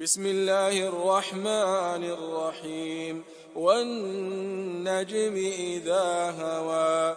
بسم الله الرحمن الرحيم والنجم إذا هوى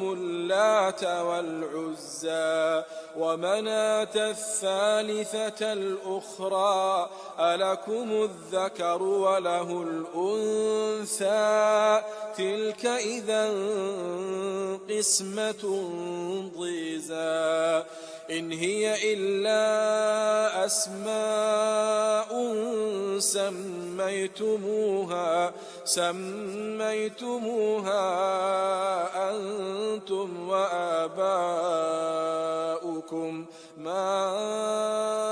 اللات والعزى ومناة الثالثة الأخرى ألكم الذكر وله الأنثى. تلك إذا قسمة ضيزى. إن هي إلا أسماء سميتموها سميتموها أنتم وآباؤكم. ما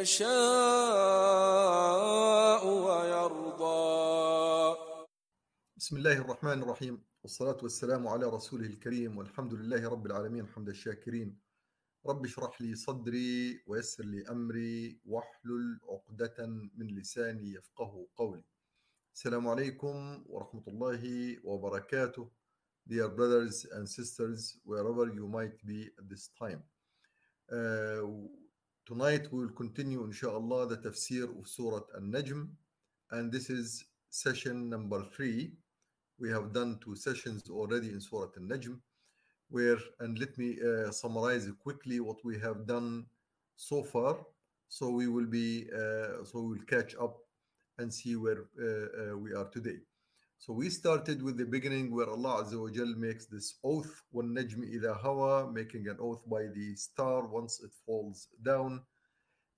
يشاء ويرضى. بسم الله الرحمن الرحيم. والصلاة والسلام على رسوله الكريم. والحمد لله رب العالمين. حمد الشاكرين. رب اشرح لي صدري ويسر لي أمري واحلل عقدة من لساني يفقه قولي. السلام عليكم ورحمة الله وبركاته. Dear brothers and sisters wherever you might be at this time. Uh, Tonight we will continue inshallah the tafsir of Surah An-Najm. And this is session number three. We have done two sessions already in Surah An-Najm where and let me uh, summarize quickly what we have done so far. So we will be uh, so we will catch up and see where uh, uh, we are today so we started with the beginning where Allah Azza wa Jal makes this oath وَالنَّجْمِ إِذَا هَوَى making an oath by the star once it falls down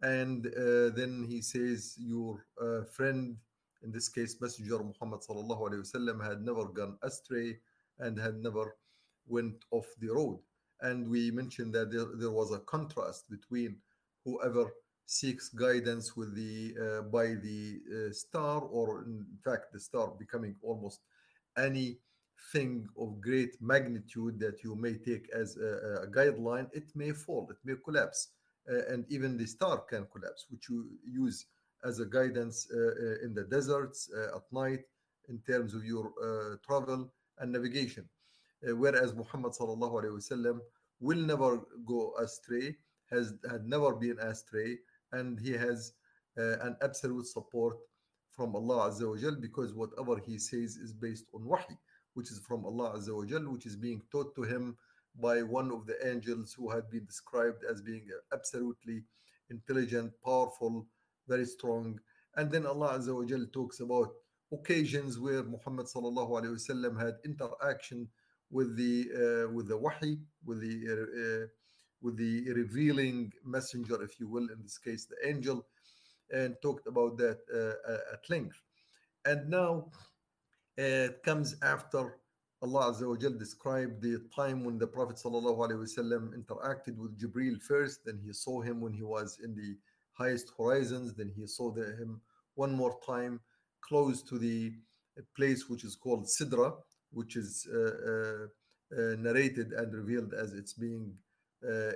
and uh, then he says your uh, friend in this case messenger Muhammad sallallahu alaihi wasallam had never gone astray and had never went off the road and we mentioned that there, there was a contrast between whoever seeks guidance with the uh, by the uh, star or in fact the star becoming almost anything of great magnitude that you may take as a, a guideline it may fall it may collapse uh, and even the star can collapse, which you use as a guidance uh, uh, in the deserts uh, at night in terms of your travel and navigation. Whereas Muhammad sallallahu alaihi wasallam will never go astray, has had never been astray, and he has uh, an absolute support from Allah Azza wa Jal because whatever he says is based on wahi, which is from Allah Azza wa Jal, which is being taught to him by one of the angels who had been described as being absolutely intelligent, powerful, very strong. And then Allah Azza wa Jal talks about occasions where Muhammad sallallahu wasallam had interaction with the uh, with the wahi, with the uh, with the revealing messenger, if you will, in this case, the angel, and talked about that uh, at length. And now it comes after Allah Azza wa Jal described the time when the Prophet wasallam interacted with Jibril first, then he saw him when he was in the highest horizons, then he saw the, him one more time close to the place which is called Sidra, which is uh, uh, uh, narrated and revealed as it's being uh,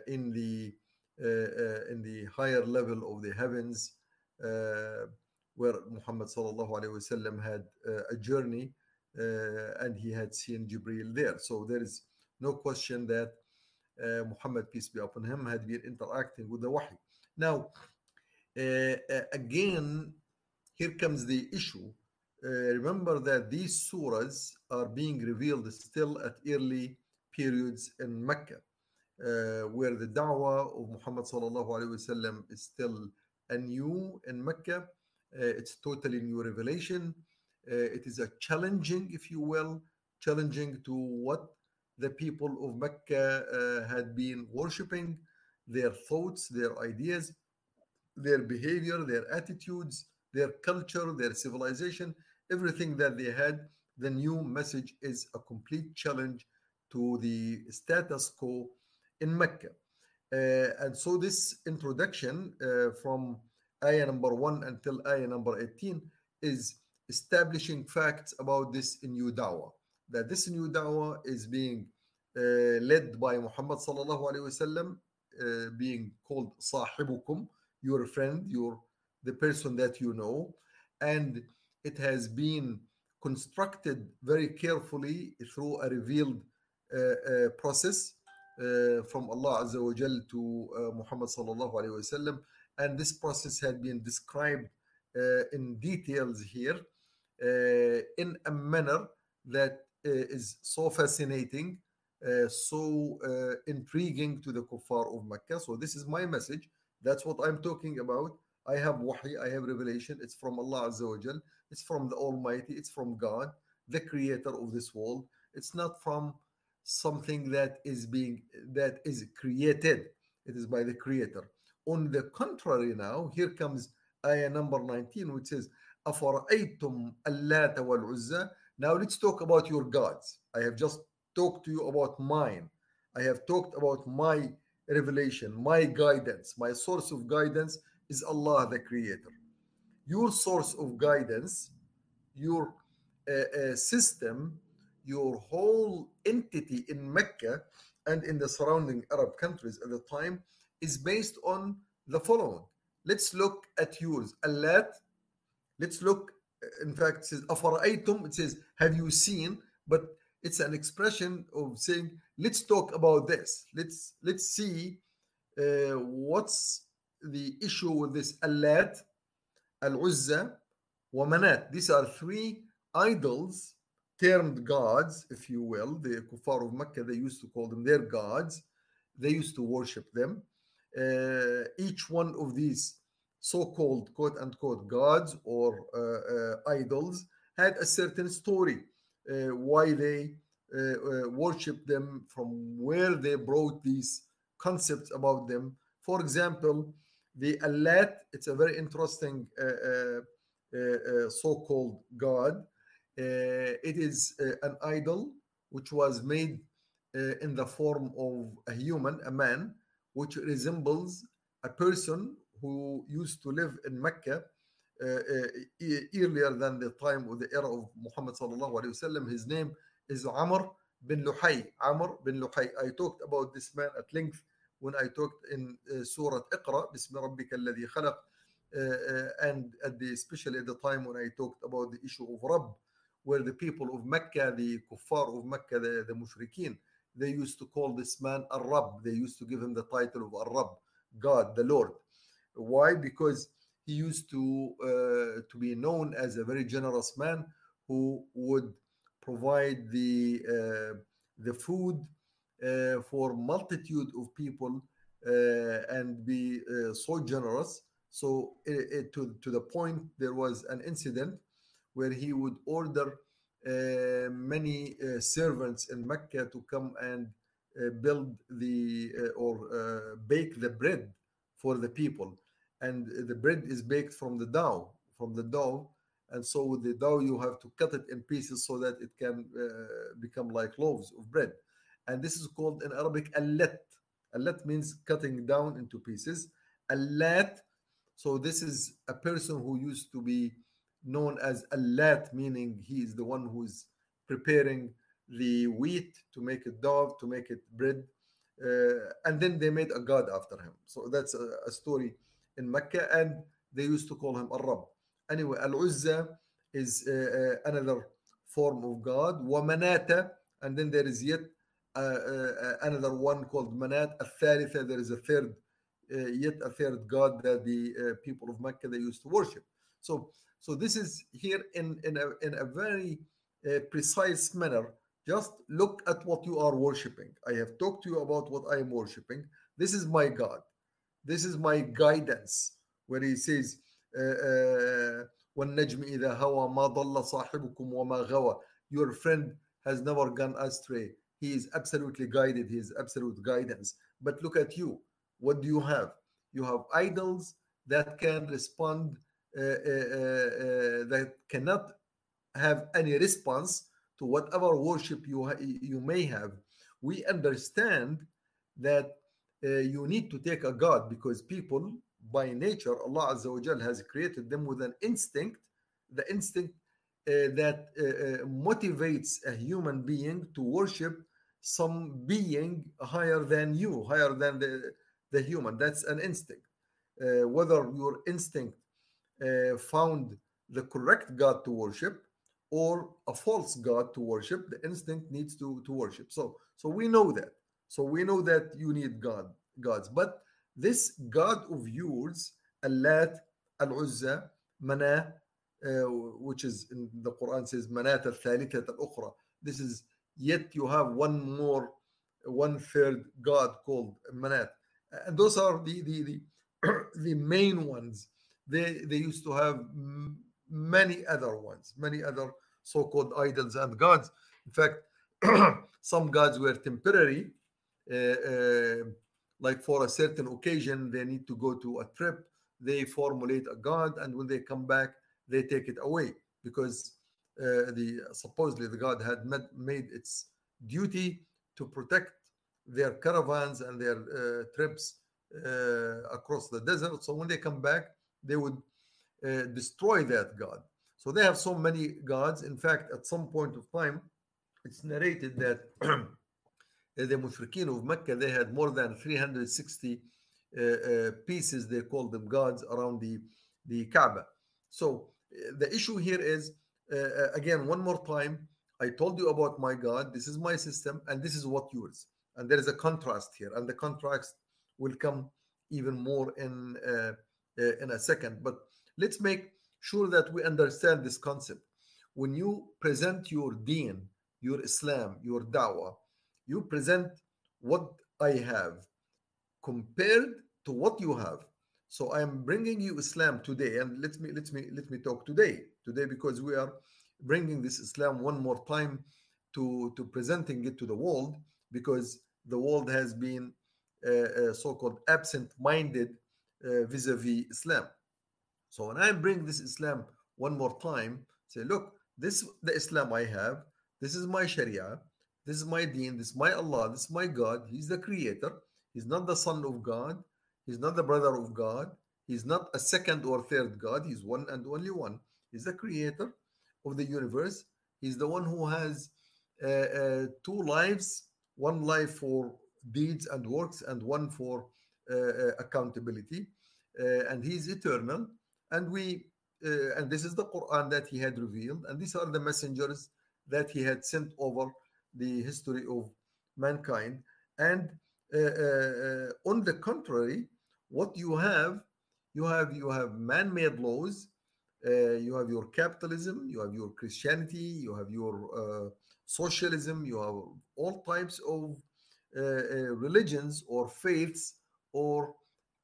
in the uh, uh, in the higher level of the heavens, uh, where Muhammad sallallahu alaihi wasallam had uh, a journey uh, and he had seen Jibril there. So there is no question that uh, Muhammad, peace be upon him, had been interacting with the Wahy. Now, uh, uh, again, here comes the issue. Uh, remember that these surahs are being revealed still at early periods in Mecca, uh, where the da'wah of Muhammad sallallahu alaihi wasallam is still anew in Mecca. Uh, it's totally new revelation. Uh, it is a challenging, if you will, challenging to what the people of Mecca uh, had been worshipping, their thoughts, their ideas, their behavior, their attitudes, their culture, their civilization, everything that they had. The new message is a complete challenge to the status quo in Mecca. Uh, and so, this introduction uh, from ayah number 1 until ayah number 18 is establishing facts about this new da'wah. That this new da'wah is being uh, led by Muhammad sallallahu alaihi wasallam, uh, being called sahibukum, your friend, your the person that you know, and it has been constructed very carefully through a revealed uh, uh, process from Allah Azza wa Jal to uh, Muhammad sallallahu alaihi wasallam, and this process had been described uh, in details here uh, in a manner that uh, is so fascinating, uh, so uh, intriguing to the kuffar of Mecca. So this is my message. That's what I'm talking about. I have wahi, I have revelation. It's from Allah Azza wa Jal. It's from the Almighty. It's from God, the creator of this world. It's not from something that is being that is created. It is by the creator. On the contrary, now here comes ayah number 19, which says, أَفَرَأَيْتُمْ اللَّاتَ وَالْعُزَّى Now let's talk about your gods. I have just talked to you about mine. I have talked about my revelation, my guidance. My source of guidance is Allah the Creator. Your source of guidance, your uh, uh, system, your whole entity in Mecca and in the surrounding Arab countries at the time is based on the following. Let's look at yours. Allat, let's look, in fact, it says, it says, have you seen? But it's an expression of saying, let's talk about this. Let's let's see uh, what's the issue with this Allat, Al Uzza, Wamanat. These are three idols termed gods, if you will. The kuffar of Mecca, they used to call them their gods. They used to worship them. Uh, each one of these so-called quote unquote gods or uh, uh, idols had a certain story uh, why they uh, uh, worship them from where they brought these concepts about them for example the allat it's a very interesting so-called god uh, it is uh, an idol which was made uh, in the form of a human, a man, which resembles a person who used to live in Mecca uh, uh, earlier than the time of the era of Muhammad sallallahu alaihi wasallam. His name is Amr bin Luhay. Amr bin Luhay. I talked about this man at length when I talked in uh, Surah Iqra, Bism Rabbika alladhi khalaq, and at the, especially at the time when I talked about the issue of Rabb where the people of Mecca, the kuffar of Mecca, the, the mushrikeen, they used to call this man Ar-Rab. They used to give him the title of Ar-Rab, God, the Lord. Why? Because he used to uh, to be known as a very generous man who would provide the uh, the food uh, for multitude of people uh, and be uh, so generous. So it, it, to to the point there was an incident where he would order uh, many uh, servants in Mecca to come and uh, build the or bake the bread for the people, and the bread is baked from the dough from the dough, and so with the dough you have to cut it in pieces so that it can become like loaves of bread, and this is called in Arabic allat. Allat means cutting down into pieces. Allat, so this is a person who used to be known as Allat, meaning he is the one who is preparing the wheat to make it dough, to make it bread. Uh, and then they made a god after him. So that's a, a, story in Mecca, and they used to call him Ar-Rab. Anyway, Al-Uzza is uh, uh, another form of God. Wa-Manata, and then there is yet uh, uh, another one called Manat. Al-Thalitha, there is a third, uh, yet a third god that the people of Mecca, they used to worship. So so this is here in, in, a, in a very uh, precise manner. Just look at what you are worshiping. I have talked to you about what I am worshiping. This is my God. This is my guidance. Where he says, وَالنَّجْمِ إِذَا هَوَى مَا ضَلَّ صَاحِبُكُمْ وَمَا غَوَى Your friend has never gone astray. He is absolutely guided. He is absolute guidance. But look at you. What do you have? You have idols that can respond uh, uh, uh, that cannot have any response to whatever worship you you may have. We understand that uh, you need to take a god because people by nature allah azza wa Jal has created them with an instinct the instinct uh, that uh, motivates a human being to worship some being higher than you higher than the, the human. That's an instinct. Whether your instinct uh, found the correct God to worship or a false God to worship, the instinct needs to, to worship. So, so we know that. So we know that you need God, gods. But this God of yours, Allat, Al-Uzza, Manah, uh, which is in the Quran says Manat al-Thalithat al-Ukhra. This is yet you have one more, one third God called Manat. And those are the the the, the main ones they they used to have many other ones, many other so-called idols and gods. In fact, some gods were temporary, uh, uh, like for a certain occasion, they need to go to a trip. They formulate a god, and when they come back, they take it away because uh, the supposedly the god had made its duty to protect their caravans and their trips across the desert. So when they come back, they would uh, destroy that god. So they have so many gods. In fact, at some point of time, it's narrated that the Mushrikeen of Mecca they had more than 360 uh, uh, pieces. They called them gods around the the Kaaba. So uh, the issue here is uh, uh, again one more time. I told you about my God. This is my system, and this is what yours. And there is a contrast here, and the contrast will come even more in uh, in a second. But let's make sure that we understand this concept. When you present your deen, your Islam, your da'wah, you present what I have compared to what you have. So I am bringing you Islam today, and let me let me let me talk today. Today, because we are bringing this Islam one more time to to presenting it to the world, because the world has been uh, uh, so-called absent-minded uh, vis-a-vis Islam. So when I bring this Islam one more time, say, look, this the Islam I have. This is my Sharia. This is my Deen. This is my Allah. This is my God. He's the Creator. He's not the Son of God. He's not the brother of God. He's not a second or third God. He's one and only one. He's the Creator of the universe. He's the one who has uh, uh, two lives. One life for deeds and works and one for accountability uh, and he is eternal. And we uh, and this is the quran that he had revealed and these are the messengers that he had sent over the history of mankind. And uh, uh, on the contrary what you have you have you have man-made laws uh, you have your capitalism you have your christianity you have your uh, socialism you have all types of uh, uh, religions or faiths or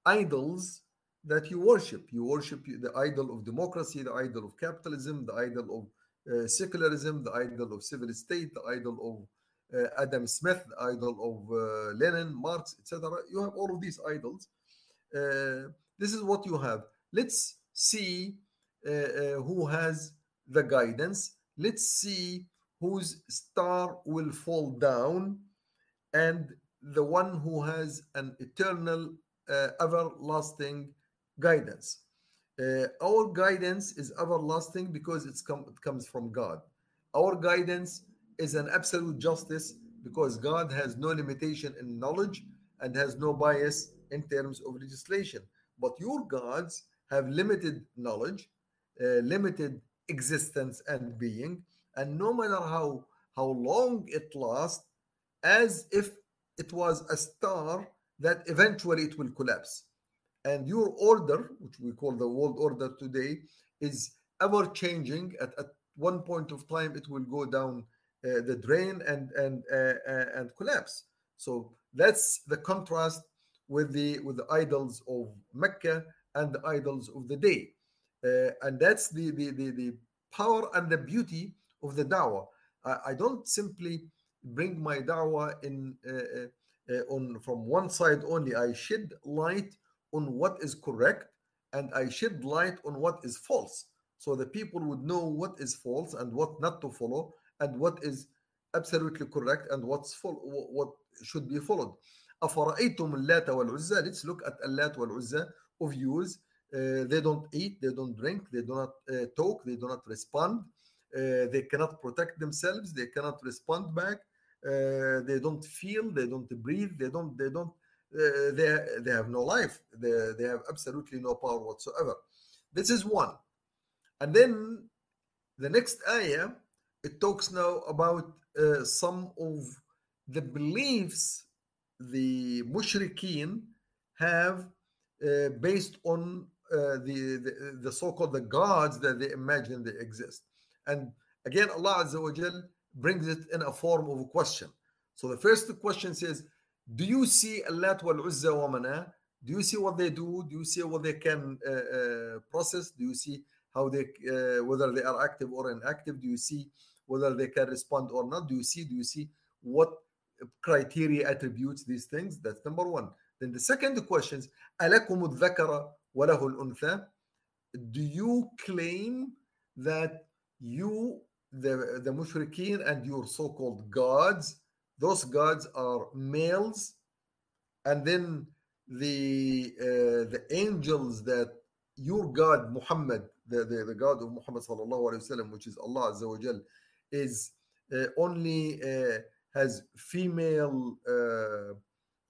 idols that you worship. You worship the idol of democracy the idol of capitalism the idol of uh, secularism the idol of civil state the idol of uh, adam smith the idol of uh, lenin marx etc you have all of these idols. Uh, this is what you have. Let's see uh, uh, who has the guidance. Let's see whose star will fall down and the one who has an eternal uh, everlasting guidance. Uh, our guidance is everlasting because it's come, it comes from god. Our guidance is an absolute justice because god has no limitation in knowledge and has no bias in terms of legislation. But your gods have limited knowledge uh, limited existence and being. And no matter how how long it lasts as if it was a star that eventually it will collapse. And your order which we call the world order today is ever changing. At, at one point of time it will go down uh, the drain and and uh, uh, and collapse. So that's the contrast with the with the idols of mecca and the idols of the day. Uh, and that's the, the the the power and the beauty of the dawah. I, I don't simply bring my dawah in uh, uh, uh, on from one side only i shed light on what is correct and i shed light on what is false so the people would know what is false and what not to follow and what is absolutely correct and what's full, what should be followed أفرأيتم اللات والعزى let's look at اللات والعزى of yours uh, they don't eat they don't drink they do not uh, talk they do not respond uh, they cannot protect themselves they cannot respond back uh, they don't feel they don't breathe they don't they don't uh, they, they have no life. They, they have absolutely no power whatsoever. This is one. And then the next ayah it talks now about uh, some of the beliefs the mushrikeen have uh, based on uh, the, the the so-called the gods that they imagine they exist. And again allah Azza wa Jal brings it in a form of a question so the first question says do you see Allat wal Uzza wa Mana? Do you see what they do? Do you see what they can uh, uh, process? Do you see how they, uh, whether they are active or inactive? Do you see whether they can respond or not? Do you see? Do you see what criteria attributes these things? That's number one. Then the second question is, ألكم الذكر وله الأنثى? Do you claim that you, the, the mushrikeen and your so-called gods, those gods are males. And then the uh, the angels that your god muhammad the, the, the god of muhammad sallallahu alaihi wasallam which is allah azza wa Jal, is uh, only uh, has female uh,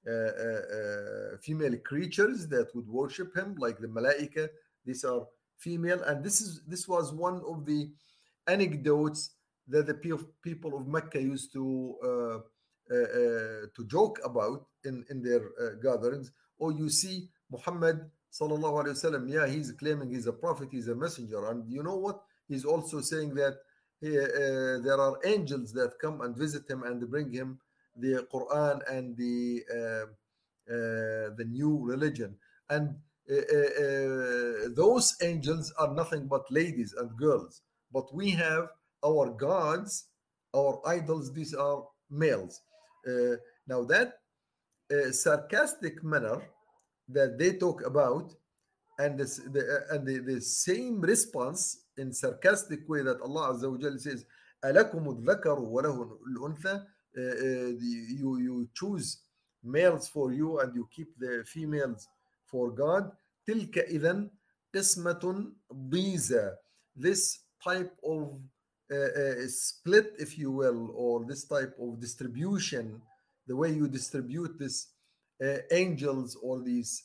uh, uh, female creatures that would worship him like the malaika. These are female. And this is this was one of the anecdotes that the people of mecca used to uh, uh, uh, to joke about in, in their uh, gatherings, or you see Muhammad sallallahu yeah, he's claiming he's a prophet, he's a messenger, and you know what? He's also saying that he, there are angels that come and visit him and bring him the Quran and the the new religion, and those angels are nothing but ladies and girls. But we have our gods, our idols, these are males. Uh, now that uh, sarcastic manner that they talk about and this, the, and the, the same response in sarcastic way that Allah Azza wa Jalla says ألكم الذكر وله الأنثى uh, you, you choose males for you and you keep the females for God تلك إذا قسمة ضيزى this type of uh, uh, split, if you will, or this type of distribution the way you distribute this uh, angels or these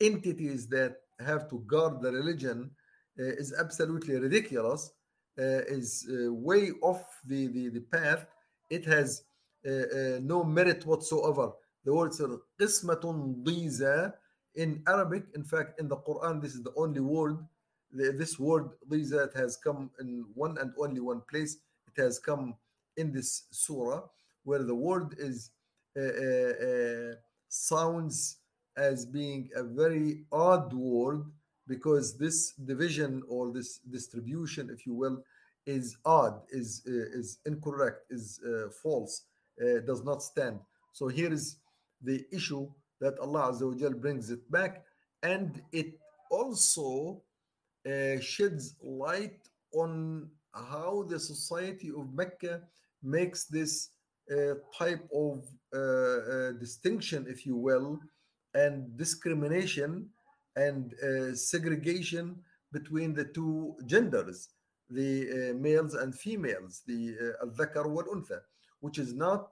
entities that have to guard the religion is absolutely ridiculous, is way off the, the, the path. It has uh, uh, no merit whatsoever. The word qismatun diza in Arabic, in fact, in the Quran, this is the only word. This word diza has come in one and only one place. It has come in this surah where the word is uh, uh, uh, sounds as being a very odd word because this division or this distribution, if you will, is odd, is uh, is incorrect, is uh, false, uh, does not stand. So here is the issue that Allah Azza wa brings it back, and it also uh, sheds light on how the society of Mecca makes this uh, type of uh, uh, distinction, if you will, and discrimination and segregation between the two genders, the males and females, the al-dhakar wal-untha, which is not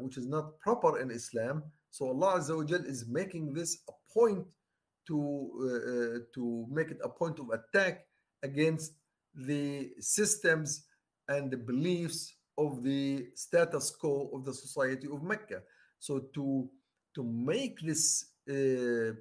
which is not proper in Islam. So Allah Azza wa is making this a point to uh, uh, to make it a point of attack against the systems and the beliefs of the status quo of the society of Mecca. So to to make this uh,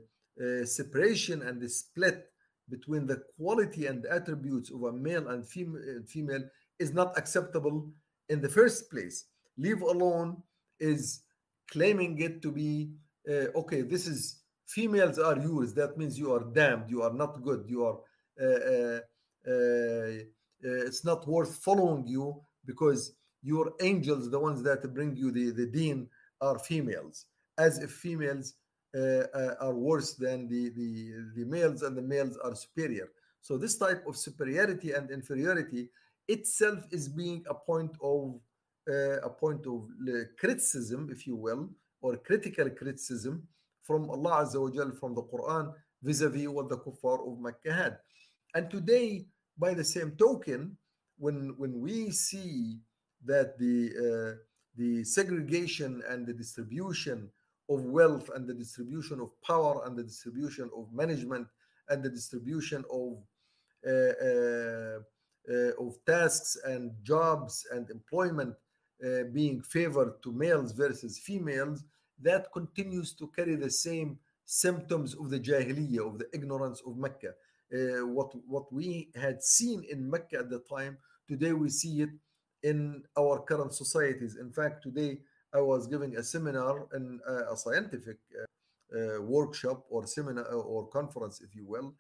uh, separation and the split between the quality and attributes of a male and fem- female is not acceptable in the first place. Leave alone is claiming it to be uh, okay. This is females are yours. That means you are damned. You are not good. You are. Uh, uh, it's not worth following you because your angels, the ones that bring you the, the deen, are females, as if females uh, uh, are worse than the, the, the males and the males are superior. So this type of superiority and inferiority itself is being a point of uh, a point of criticism, if you will, or critical criticism from Allah Azza wa Jal from the Quran vis-a-vis what the kuffar of Mecca had. And today, by the same token, when when we see that the uh, the segregation and the distribution of wealth and the distribution of power and the distribution of management and the distribution of uh, uh, uh of tasks and jobs and employment uh, being favored to males versus females, that continues to carry the same symptoms of the jahiliyyah, of the ignorance of Mecca. Uh, what what we had seen in Mecca at the time, today we see it in our current societies. In fact, today I was giving a seminar in a, a scientific uh, uh, workshop or seminar or conference, if you will.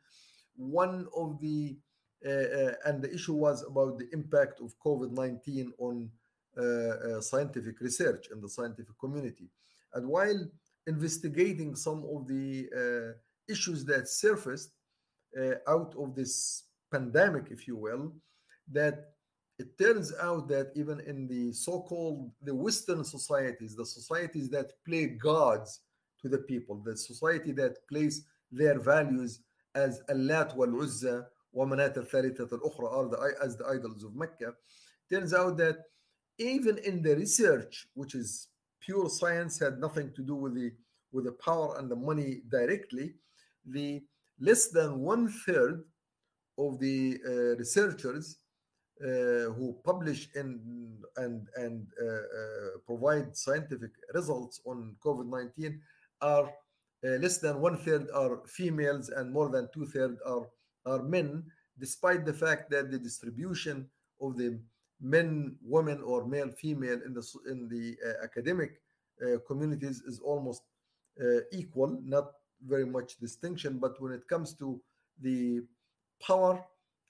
One of the uh, uh and the issue was about the impact of COVID 19 on uh, uh, scientific research in the scientific community. And while investigating some of the uh, issues that surfaced uh, out of this pandemic, if you will, that it turns out that even in the so-called the western societies the societies that play gods to the people the society that plays their values as Allat wal Uzza wa Manat al Thalithat al Ukhra are the, as the idols of Mecca turns out that even in the research which is pure science had nothing to do with the with the power and the money directly. The less than one third of the uh, researchers uh, who publish and and and uh, uh, provide scientific results on COVID-19 are less than one third are females and more than two thirds are are men, despite the fact that the distribution of the men, women, or male, female in the in the uh, academic uh, communities is almost uh, equal, not very much distinction. But when it comes to the power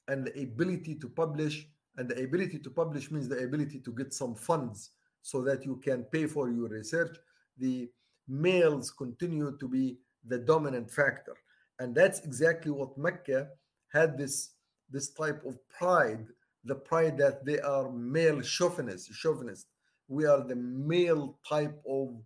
and the ability to publish and the ability to publish means the ability to get some funds so that you can pay for your research. The males continue to be the dominant factor. And that's exactly what Mecca had this, this type of pride, the pride that they are male chauvinists, chauvinist. We are the male type of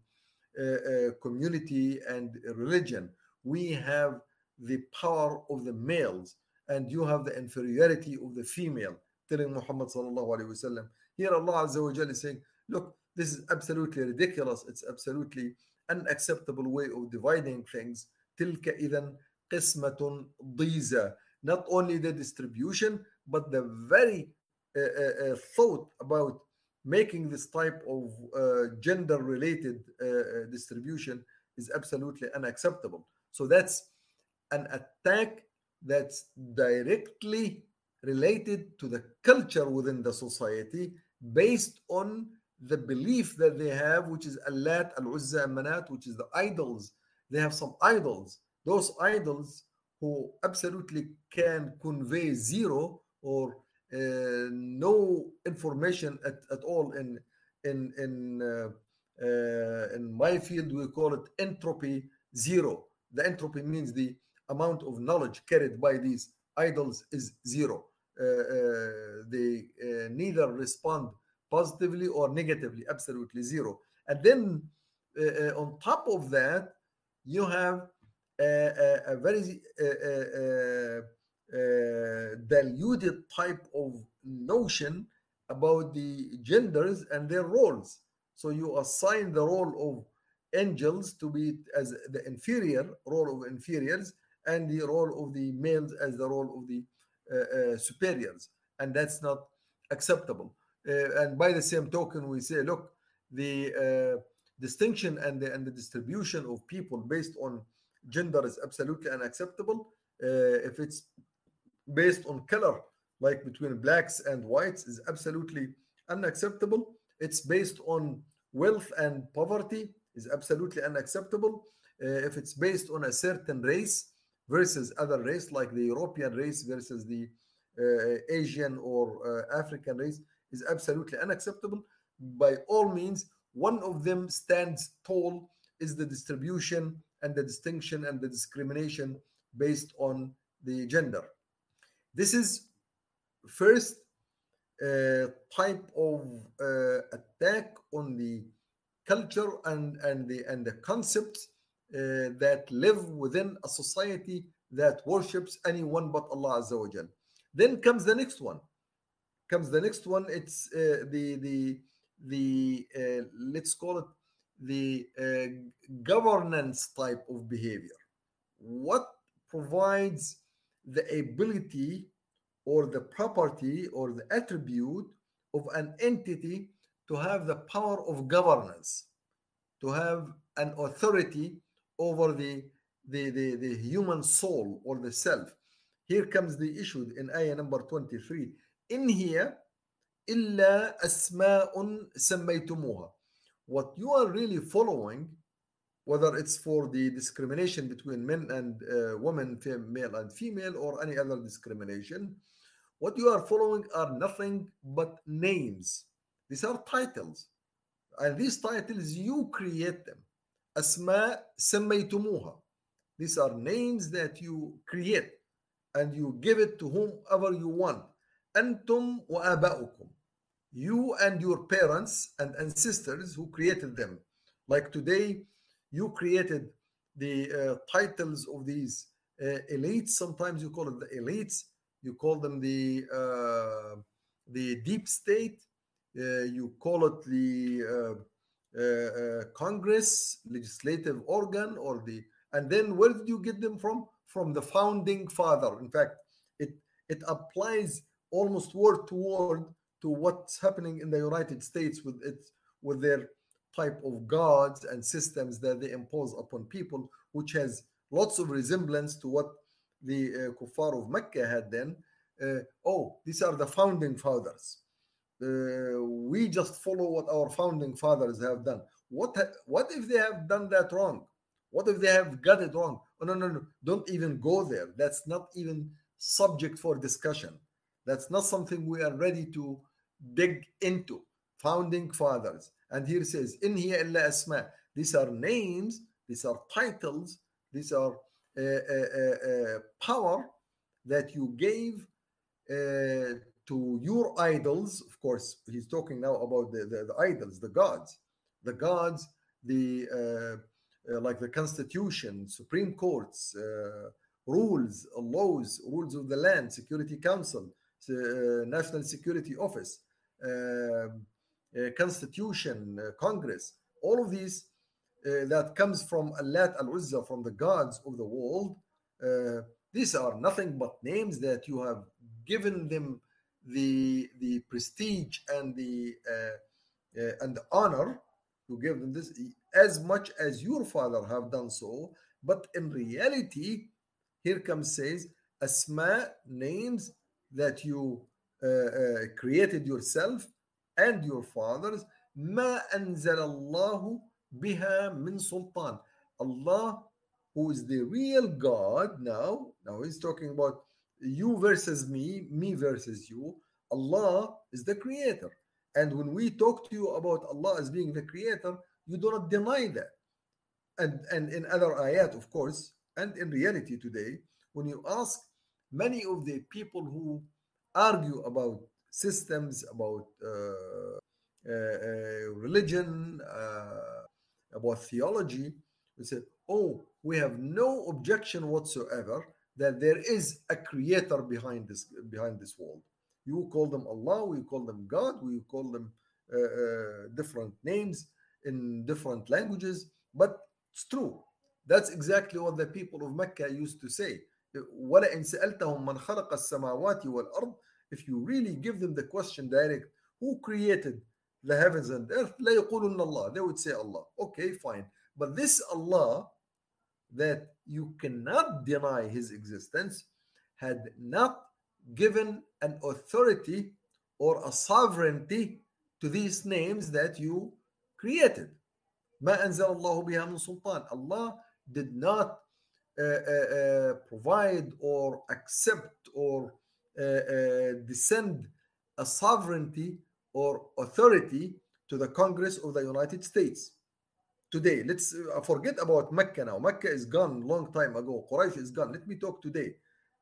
uh, uh, community and religion. We have the power of the males, and you have the inferiority of the female telling Muhammad sallallahu alaihi wasallam. Here Allah Azza wa Jalla is saying, look, this is absolutely ridiculous it's absolutely unacceptable way of dividing things تلك إذا قسمة ضيزة not only the distribution but the very uh, uh, uh, thought about making this type of uh, gender related uh, distribution is absolutely unacceptable so that's an attack that's directly related to the culture within the society based on the belief that they have, which is Allat, Al Uzza, Manat, which is the idols. They have some idols. Those idols who absolutely can convey zero or uh, no information at, at all in in in uh, uh, in my field we call it entropy zero. The entropy means the amount of knowledge carried by these idols is zero. Uh, uh, they uh, neither respond positively or negatively absolutely zero. And then on top of that you have a, a, a very uh, diluted type of notion about the genders and their roles. So you assign the role of angels to be as the inferior role of inferiors and the role of the males as the role of the uh, uh, superiors, and that's not acceptable. Uh, and by the same token, we say, look, the uh, distinction and the, and the distribution of people based on gender is absolutely unacceptable. if it's based on color, like between blacks and whites, is absolutely unacceptable. It's based on wealth and poverty is absolutely unacceptable. Uh, if it's based on a certain race versus other race, like the European race versus the uh, Asian or uh, African race, is absolutely unacceptable. By all means, one of them stands tall is the distribution and the distinction and the discrimination based on the gender. This is first uh, type of uh, attack on the culture and and the and the concepts uh, that live within a society that worships anyone but Allah Azza wa Jal. Then comes the next one. Comes the next one. It's uh, the the the uh, let's call it the uh, governance type of behavior. What provides the ability or the property or the attribute of an entity to have the power of governance, to have an authority over the, the, the, the human soul or the self. Here comes the issue in ayah number 23. In here, إلا أسماء سميتموها. What you are really following whether it's for the discrimination between men and uh, women, male and female, or any other discrimination, what you are following are nothing but names. These are titles. And these titles, you create them. Asma سميتموها. These are names that you create and you give it to whomever you want. أنتم وآباؤكم. You and your parents and ancestors who created them. Like today, you created the uh, titles of these uh, elites. Sometimes you call it the elites. You call them the uh, the deep state. You call it the uh, Congress, legislative organ, or the. And then where did you get them from? From the founding father. In fact, it it applies almost word to word to what's happening in the United States with it with their type of gods and systems that they impose upon people, which has lots of resemblance to what the uh, kuffar of Mecca had then. Uh, oh, these are the founding fathers. Uh, we just follow what our founding fathers have done. What what if they have done that wrong? What if they have got it wrong? Oh, no, no, no. Don't even go there. That's not even subject for discussion. That's not something we are ready to dig into. Founding fathers. And here says, In here illa asma. These are names, these are titles, these are uh, uh, uh, power that you gave to your idols. Of course, he's talking now about the, the, the idols, the gods. The gods, the like the constitution, supreme courts, rules, laws, rules of the land, security council, national security office. Uh, uh, constitution, uh, Congress, all of these uh, that comes from Allat al Uzza, from the gods of the world, uh, these are nothing but names that you have given them the the prestige and the uh, uh, and the honor to give them this as much as your father have done so. But in reality, here comes says asma names that you uh, uh, created yourself and your fathers ما أنزل الله بها من سلطان Allah who is the real God now now he's talking about you versus me me versus you Allah is the creator and when we talk to you about Allah as being the creator you do not deny that and and in other ayat of course and in reality today when you ask many of the people who argue about systems about uh, uh, uh, religion uh, about theology we say oh we have no objection whatsoever that there is a creator behind this behind this world you call them allah we call them god we call them uh, uh, different names in different languages but it's true that's exactly what the people of mecca used to say ولئن سألتهم من خلق السماوات والأرض if you really give them the question direct who created the heavens and earth لا يقولون الله they would say Allah okay fine but this Allah that you cannot deny his existence had not given an authority or a sovereignty to these names that you created ما أنزل الله بها من سلطان Allah did not uh, uh, uh, provide or accept or descend a sovereignty or authority to the Congress of the United States. Today, let's uh, forget about Mecca now. Mecca is gone long time ago. Quraysh is gone. Let me talk today.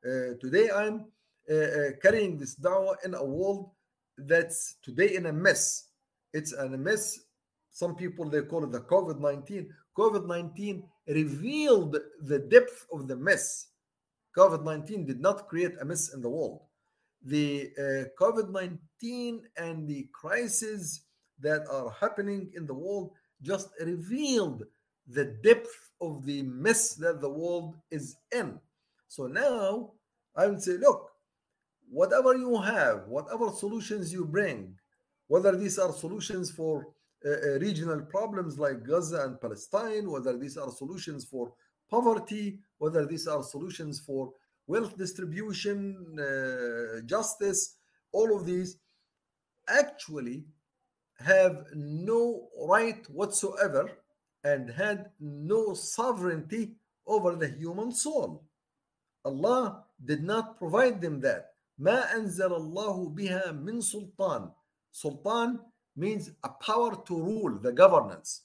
Uh, today, I'm uh, carrying this dawah in a world that's today in a mess. It's a mess. Some people they call it the COVID 19. COVID 19 revealed the depth of the mess. COVID 19 did not create a mess in the world. The uh, COVID 19 and the crises that are happening in the world just revealed the depth of the mess that the world is in. So now I would say, look, whatever you have, whatever solutions you bring, whether these are solutions for uh, regional problems like Gaza and Palestine, whether these are solutions for poverty, whether these are solutions for wealth distribution, uh, justice, all of these actually have no right whatsoever and had no sovereignty over the human soul. Allah did not provide them that. ما أنزل الله بها من سلطان. Sultan means a power to rule the governance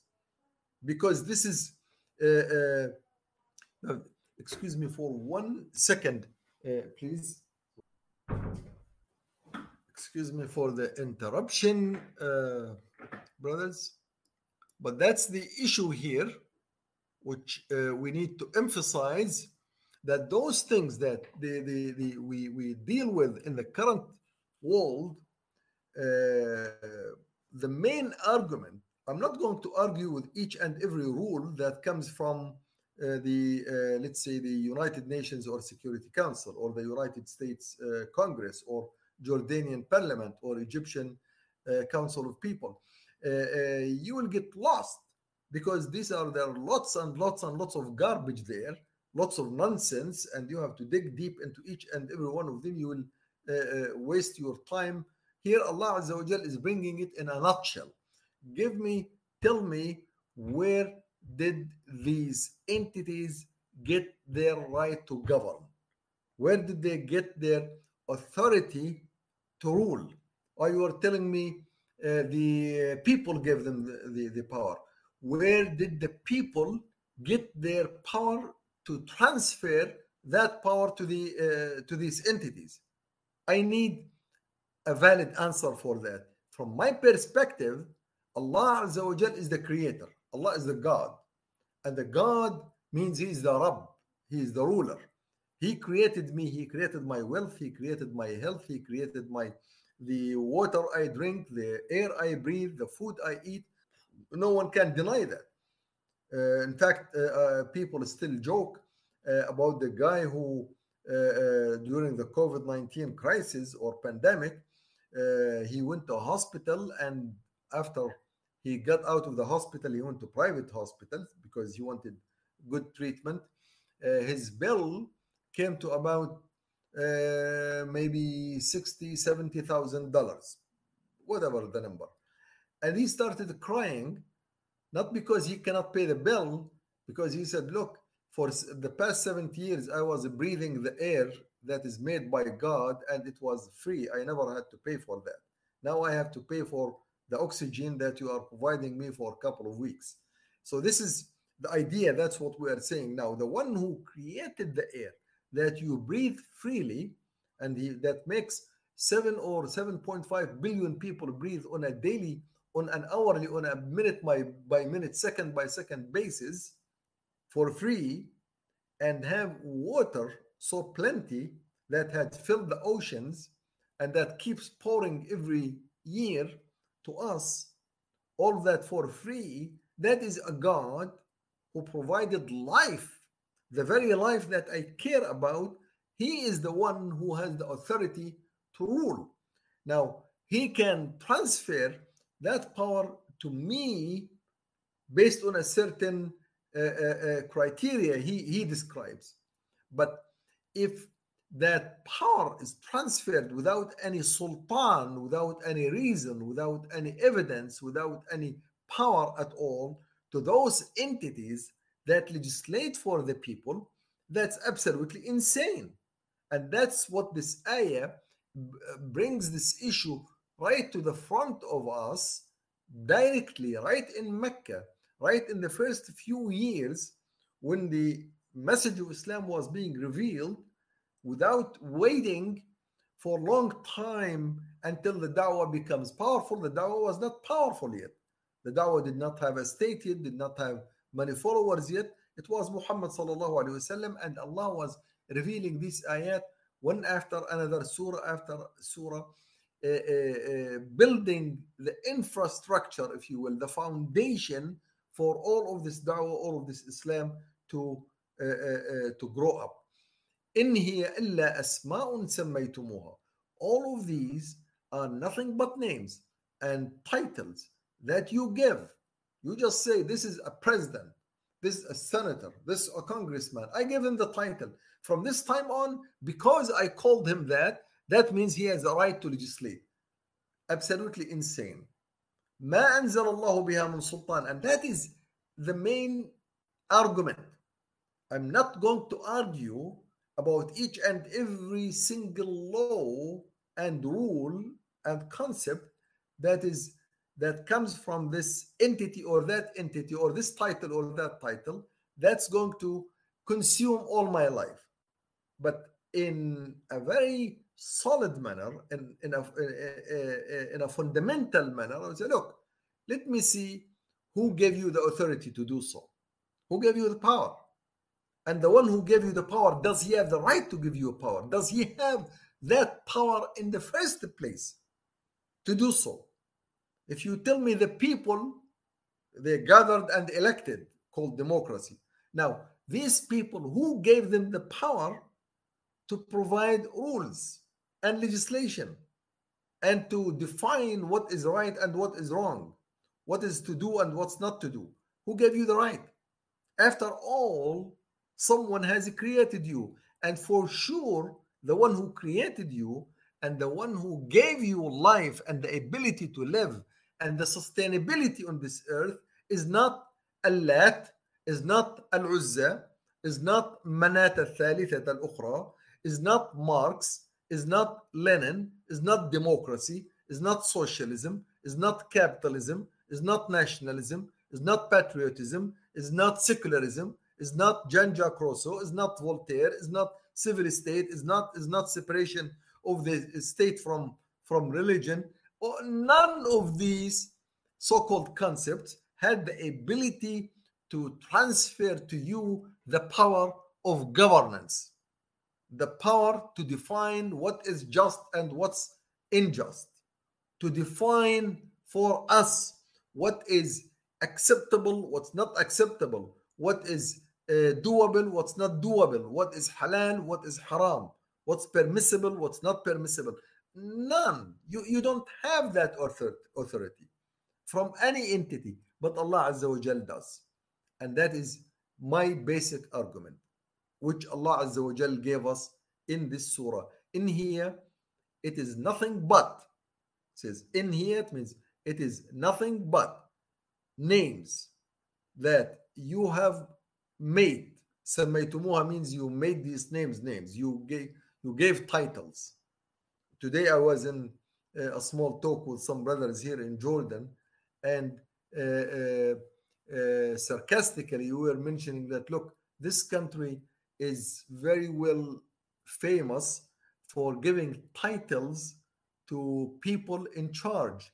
because this is uh, uh, excuse me for one second uh, please. Excuse me for the interruption uh, brothers but that's the issue here which uh, we need to emphasize that those things that the, the, the, we, we deal with in the current world uh, the main argument i'm not going to argue with each and every rule that comes from uh, the uh, let's say the united nations or security council or the united states uh, congress or jordanian parliament or egyptian uh, council of people. Uh, uh, you will get lost because these are there are lots and lots and lots of garbage there lots of nonsense and you have to dig deep into each and every one of them. You will waste your time. Here, Allah Azza wa Jal is bringing it in a nutshell. Give me, tell me, where did these entities get their right to govern? Where did they get their authority to rule? Or you are telling me uh, the people gave them the, the, the power. Where did the people get their power to transfer that power to the uh, to these entities? I need a valid answer for that. From my perspective, Allah Azza wa is the creator. Allah is the God. And the God means He is the Rabb. He is the ruler. He created me. He created my wealth. He created my health. He created my the water I drink, the air I breathe, the food I eat. No one can deny that. Uh, in fact, uh, uh, people still joke uh, about the guy who, uh, uh, during the COVID 19 crisis or pandemic, he went to a hospital and after he got out of the hospital, he went to private hospitals because he wanted good treatment. his bill came to about uh, maybe 60 70000 dollars whatever the number. And he started crying not because he cannot pay the bill because he said look for the past 70 years i was breathing the air that is made by god and it was free. I never had to pay for that. Now i have to pay for the oxygen that you are providing me for a couple of weeks. So this is the idea that's what we are saying. Now the one who created the air that you breathe freely and he, that makes 7 or 7.5 billion people breathe on a daily on an hourly on a minute by, by minute second by second basis for free and have water so plenty that had filled the oceans and that keeps pouring every year to us all that for free that is a god who provided life the very life that I care about, he is the one who has the authority to rule. Now, he can transfer that power to me based on a certain uh, uh, uh, criteria he, he describes. But if that power is transferred without any sultan, without any reason, without any evidence, without any power at all to those entities that legislate for the people, that's absolutely insane. And that's what this ayah brings this issue right to the front of us directly, right in Mecca, right in the first few years when the message of Islam was being revealed without waiting for a long time until the da'wah becomes powerful. The da'wah was not powerful yet. The da'wah did not have a state yet, did not have many followers yet. It was Muhammad sallallahu alaihi wasallam, and Allah was revealing these ayat one after another, surah after surah, uh, uh, uh, building the infrastructure, if you will, the foundation for all of this da'wah, all of this Islam to to grow up. إن هي إلا أسماء سميتموها. All of these are nothing but names and titles that you give you just say, this is a president, this is a senator, this is a congressman. I give him the title. From this time on, because I called him that, that means he has a right to legislate. Absolutely insane. ما أنزل الله بها من سلطان. And that is the main argument. I'm not going to argue about each and every single law and rule and concept that is that comes from this entity or that entity or this title or that title that's going to consume all my life. But in a very solid manner in, in, a, in a fundamental manner i say look let me see who gave you the authority to do so. Who gave you the power and the one who gave you the power does he have the right to give you a power? Does he have that power in the first place to do so? If you tell me the people they gathered and elected called democracy. Now these people who gave them the power to provide rules and legislation and to define what is right and what is wrong what is to do and what's not to do? Who gave you the right? After all someone has created you and for sure the one who created you and the one who gave you life and the ability to live and the sustainability on this earth is not Allat, is not Al-Uzza, is not Manat al-Thalithat al-Ukhra, is not Marx, is not Lenin, is not democracy, is not socialism, is not capitalism, is not nationalism, is not patriotism, is not secularism, is not Jean-Jacques Rousseau, is not Voltaire, is not civil state, is not is not separation of the state from from religion, oh, none of these so-called concepts had the ability to transfer to you the power of governance the power to define what is just and what's unjust, to define for us what is acceptable, what's not acceptable, what is Uh, doable, what's not doable, what is halal, what is haram, what's permissible, what's not permissible. None. You, you don't have that authority from any entity, but Allah Azza wa Jal does. And that is my basic argument, which Allah Azza wa Jal gave us in this surah. In here, it is nothing but, says in here, it means it is nothing but names that you have made. سميتموها means you made these names names. You gave you gave titles. Today I was in a small talk with some brothers here in Jordan, and uh, uh, uh, sarcastically we were mentioning that look, this country is very well famous for giving titles to people in charge.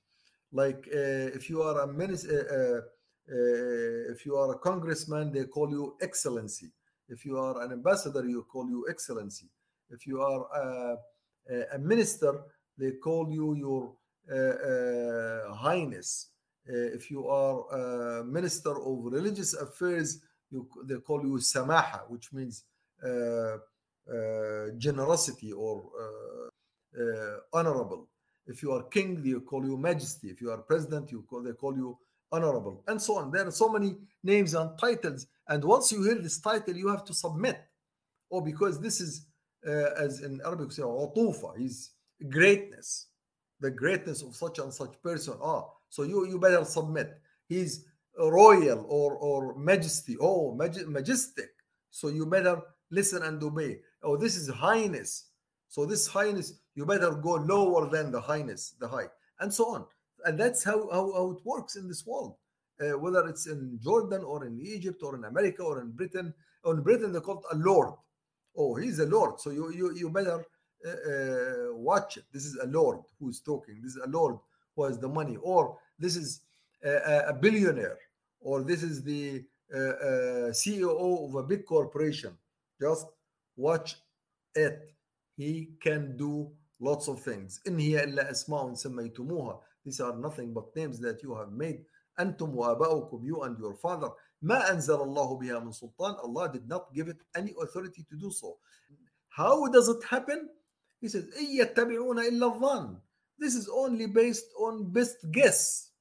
Like uh, if you are a minister, uh, uh, uh, if you are a congressman, they call you excellency. If you are an ambassador, you call you excellency. If you are a, a minister, they call you your highness. if you are a minister of religious affairs, you, they call you samaha, which means uh, uh, generosity or uh, honorable. If you are king, they call you majesty. If you are president, you call, they call you honorable, and so on. There are so many names and titles, and once you hear this title, you have to submit. Oh, because this is, uh, as in Arabic, say, utufa, is greatness, the greatness of such and such person. Ah, so you you better submit. He's royal or or majesty. Oh, maj- majestic. So you better listen and obey. Oh, this is highness. So this highness, you better go lower than the highness, the high, and so on and that's how, how, how it works in this world. Uh, whether it's in Jordan or in Egypt or in America or in Britain. In Britain, they call it a lord. Oh, he's a lord. So you you, you better uh, uh, watch it. This is a lord who's talking. This is a lord who has the money. Or this is a, a billionaire. Or this is the uh, uh, CEO of a big corporation. Just watch it. He can do lots of things. إن هي إلا أسماء سميتموها these are nothing but names that you have made. أنتم وآباؤكم, you and your father. ما أنزل الله بها من سلطان. Allah did not give it any authority to do so. How does it happen? He says, إن يتبعون إلا الظن. This is only based on best guess.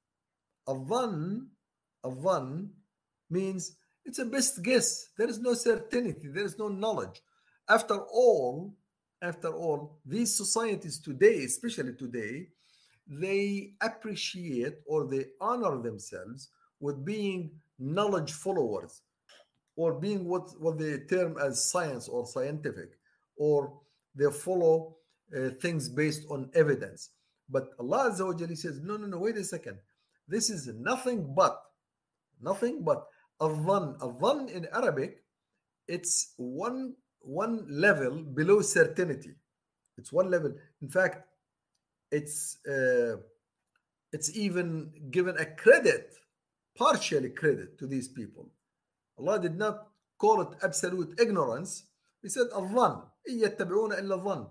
الظن, الظن means it's a best guess. There is no certainty. There is no knowledge. After all, after all, these societies today, especially today, they appreciate or they honor themselves with being knowledge followers or being what, what they term as science or scientific or they follow uh, things based on evidence. But allah Azza says no no no wait a second. This is nothing but nothing but a adhan in arabic it's one one level below certainty. It's one level. In fact it's uh, it's even given a credit, partially credit to these people. Allah did not call it absolute ignorance. He said الظن يتبعون إلا الظن.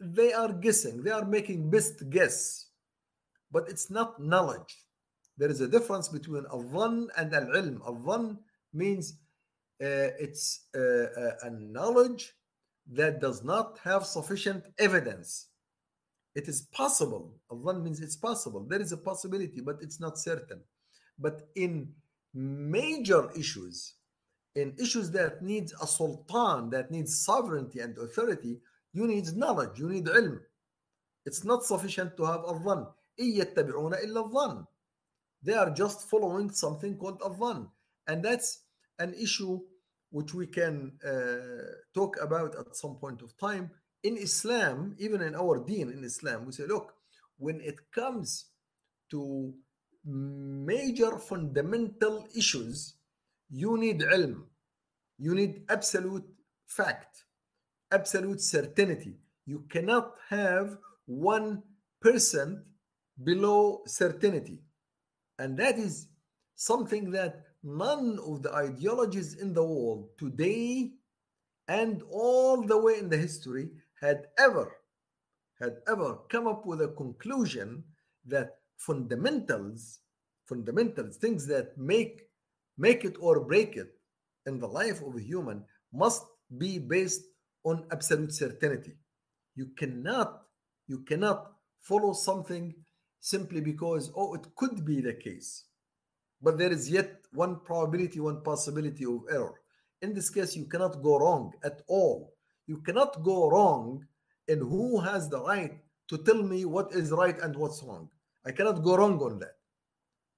They are guessing. They are making best guess, but it's not knowledge. There is a difference between الظن and al-ilm. Al-ظن means uh, it's uh, uh, a knowledge that does not have sufficient evidence it is possible. Allah means it's possible. There is a possibility, but it's not certain. But in major issues, in issues that needs a sultan, that needs sovereignty and authority, you need knowledge, you need ilm. It's not sufficient to have a They are just following something called a And that's an issue which we can uh, talk about at some point of time in Islam, even in our deen in Islam, we say, look, when it comes to major fundamental issues, you need ilm, you need absolute fact, absolute certainty. You cannot have one percent below certainty. And that is something that none of the ideologies in the world today and all the way in the history had ever had ever come up with a conclusion that fundamentals, fundamentals, things that make make it or break it in the life of a human must be based on absolute certainty. You cannot, you cannot follow something simply because, oh, it could be the case. But there is yet one probability, one possibility of error. In this case, you cannot go wrong at all. You cannot go wrong in who has the right to tell me what is right and what's wrong. I cannot go wrong on that.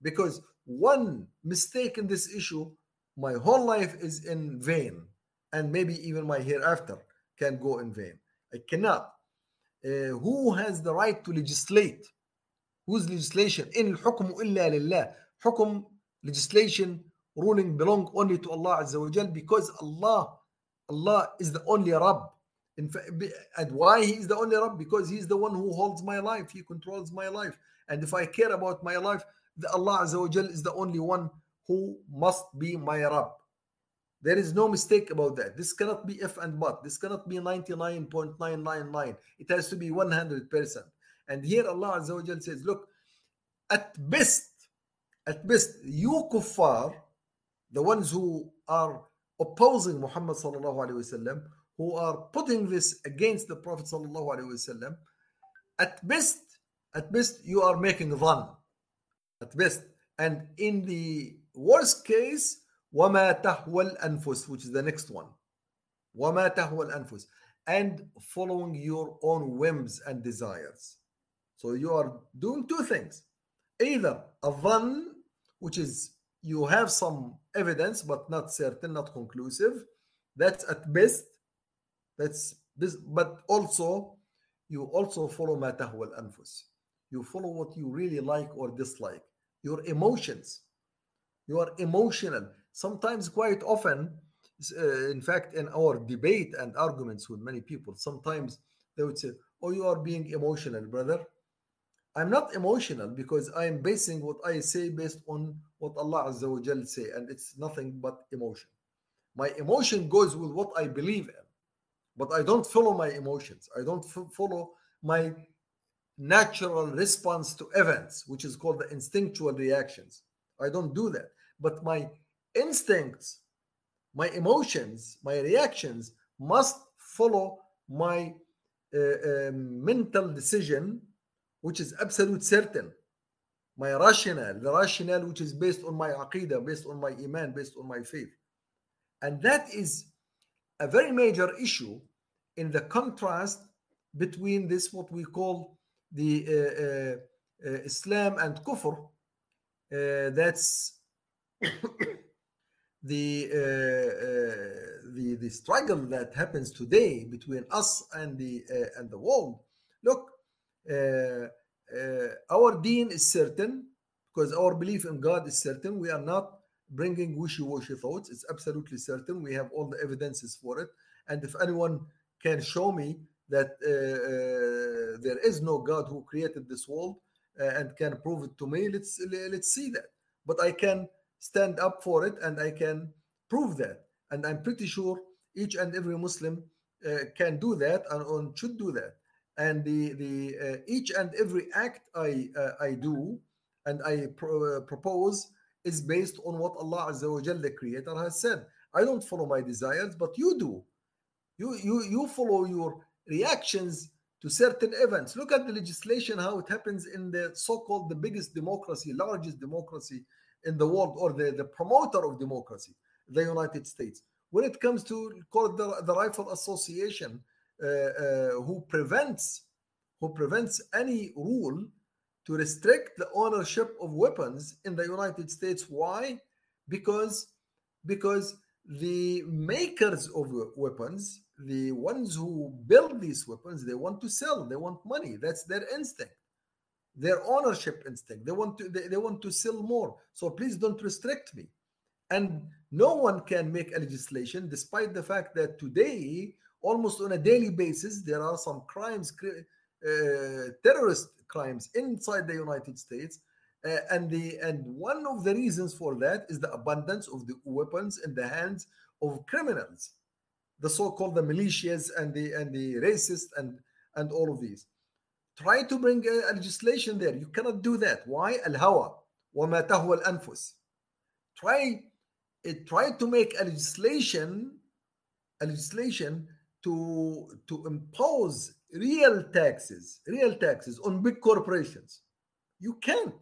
Because one mistake in this issue, my whole life is in vain. And maybe even my hereafter can go in vain. I cannot. Uh, who has the right to legislate? Whose legislation? In الحكم إلا لله. حكم legislation ruling belong only to Allah Azza wa Jal because Allah Allah is the only Rabb. Fact, and why He is the only Rabb? Because He is the one who holds my life. He controls my life. And if I care about my life, the Allah Azza is the only one who must be my Rabb. There is no mistake about that. This cannot be if and but. This cannot be 99.999. It has to be 100%. And here Allah Azza wa says, look, at best, at best, you kuffar, the ones who are opposing Muhammad sallallahu alaihi wasallam, who are putting this against the Prophet sallallahu alaihi wasallam, at best, at best, you are making dhan. At best. And in the worst case, وَمَا تَهْوَى الْأَنفُسِ which is the next one. وَمَا تَهْوَى الْأَنفُسِ and following your own whims and desires. So you are doing two things. Either a dhan, which is you have some evidence but not certain, not conclusive. That's at best. That's this, but also you also follow ما تهوى الأنفس. You follow what you really like or dislike. Your emotions. You are emotional sometimes quite often uh, in fact in our debate and arguments with many people sometimes they would say oh you are being emotional brother i'm not emotional because i am basing what i say based on what allah Azza wa Jal say and it's nothing but emotion. My emotion goes with what i believe in but i don't follow my emotions. I don't follow my natural response to events which is called the instinctual reactions. I don't do that. But my instincts, my emotions, my reactions must follow my uh, uh, mental decision, which is absolute certain. My rationale, the rationale which is based on my aqidah, based on my iman, based on my faith. And that is a very major issue in the contrast between this, what we call the uh, uh, uh Islam and Kufr. Uh, that's the uh, uh, the the struggle that happens today between us and the and the world. Look, our deen is certain because our belief in God is certain. We are not bringing wishy-washy thoughts. It's absolutely certain. We have all the evidences for it. And if anyone can show me that uh, there is no God who created this world and can prove it to me, let's let's see that. But I can stand up for it and I can prove that. And I'm pretty sure each and every Muslim uh, can do that and, and, should do that. And the the uh, each and every act I uh, I do and I pro- uh, propose is based on what Allah Azza wa the Creator, has said. I don't follow my desires, but you do. You you you follow your reactions to certain events. Look at the legislation, how it happens in the so-called the biggest democracy, largest democracy in the world or the, the promoter of democracy, the United States. When it comes to call it the, the Rifle Association, Uh, uh, who prevents who prevents any rule to restrict the ownership of weapons in the United States. Why? Because because the makers of weapons, the ones who build these weapons, they want to sell, they want money. That's their instinct their ownership instinct they want to they, they want to sell more so please don't restrict me and no one can make a legislation despite the fact that today almost on a daily basis there are some crimes uh, terrorist crimes inside the united states uh, and the and one of the reasons for that is the abundance of the weapons in the hands of criminals the so-called the militias and the and the racists and and all of these try to bring a, a legislation there. You cannot do that. Why? Al-hawa وما تهوى الأنفس. Try it try to make a legislation a legislation to to impose real taxes real taxes on big corporations. You can't.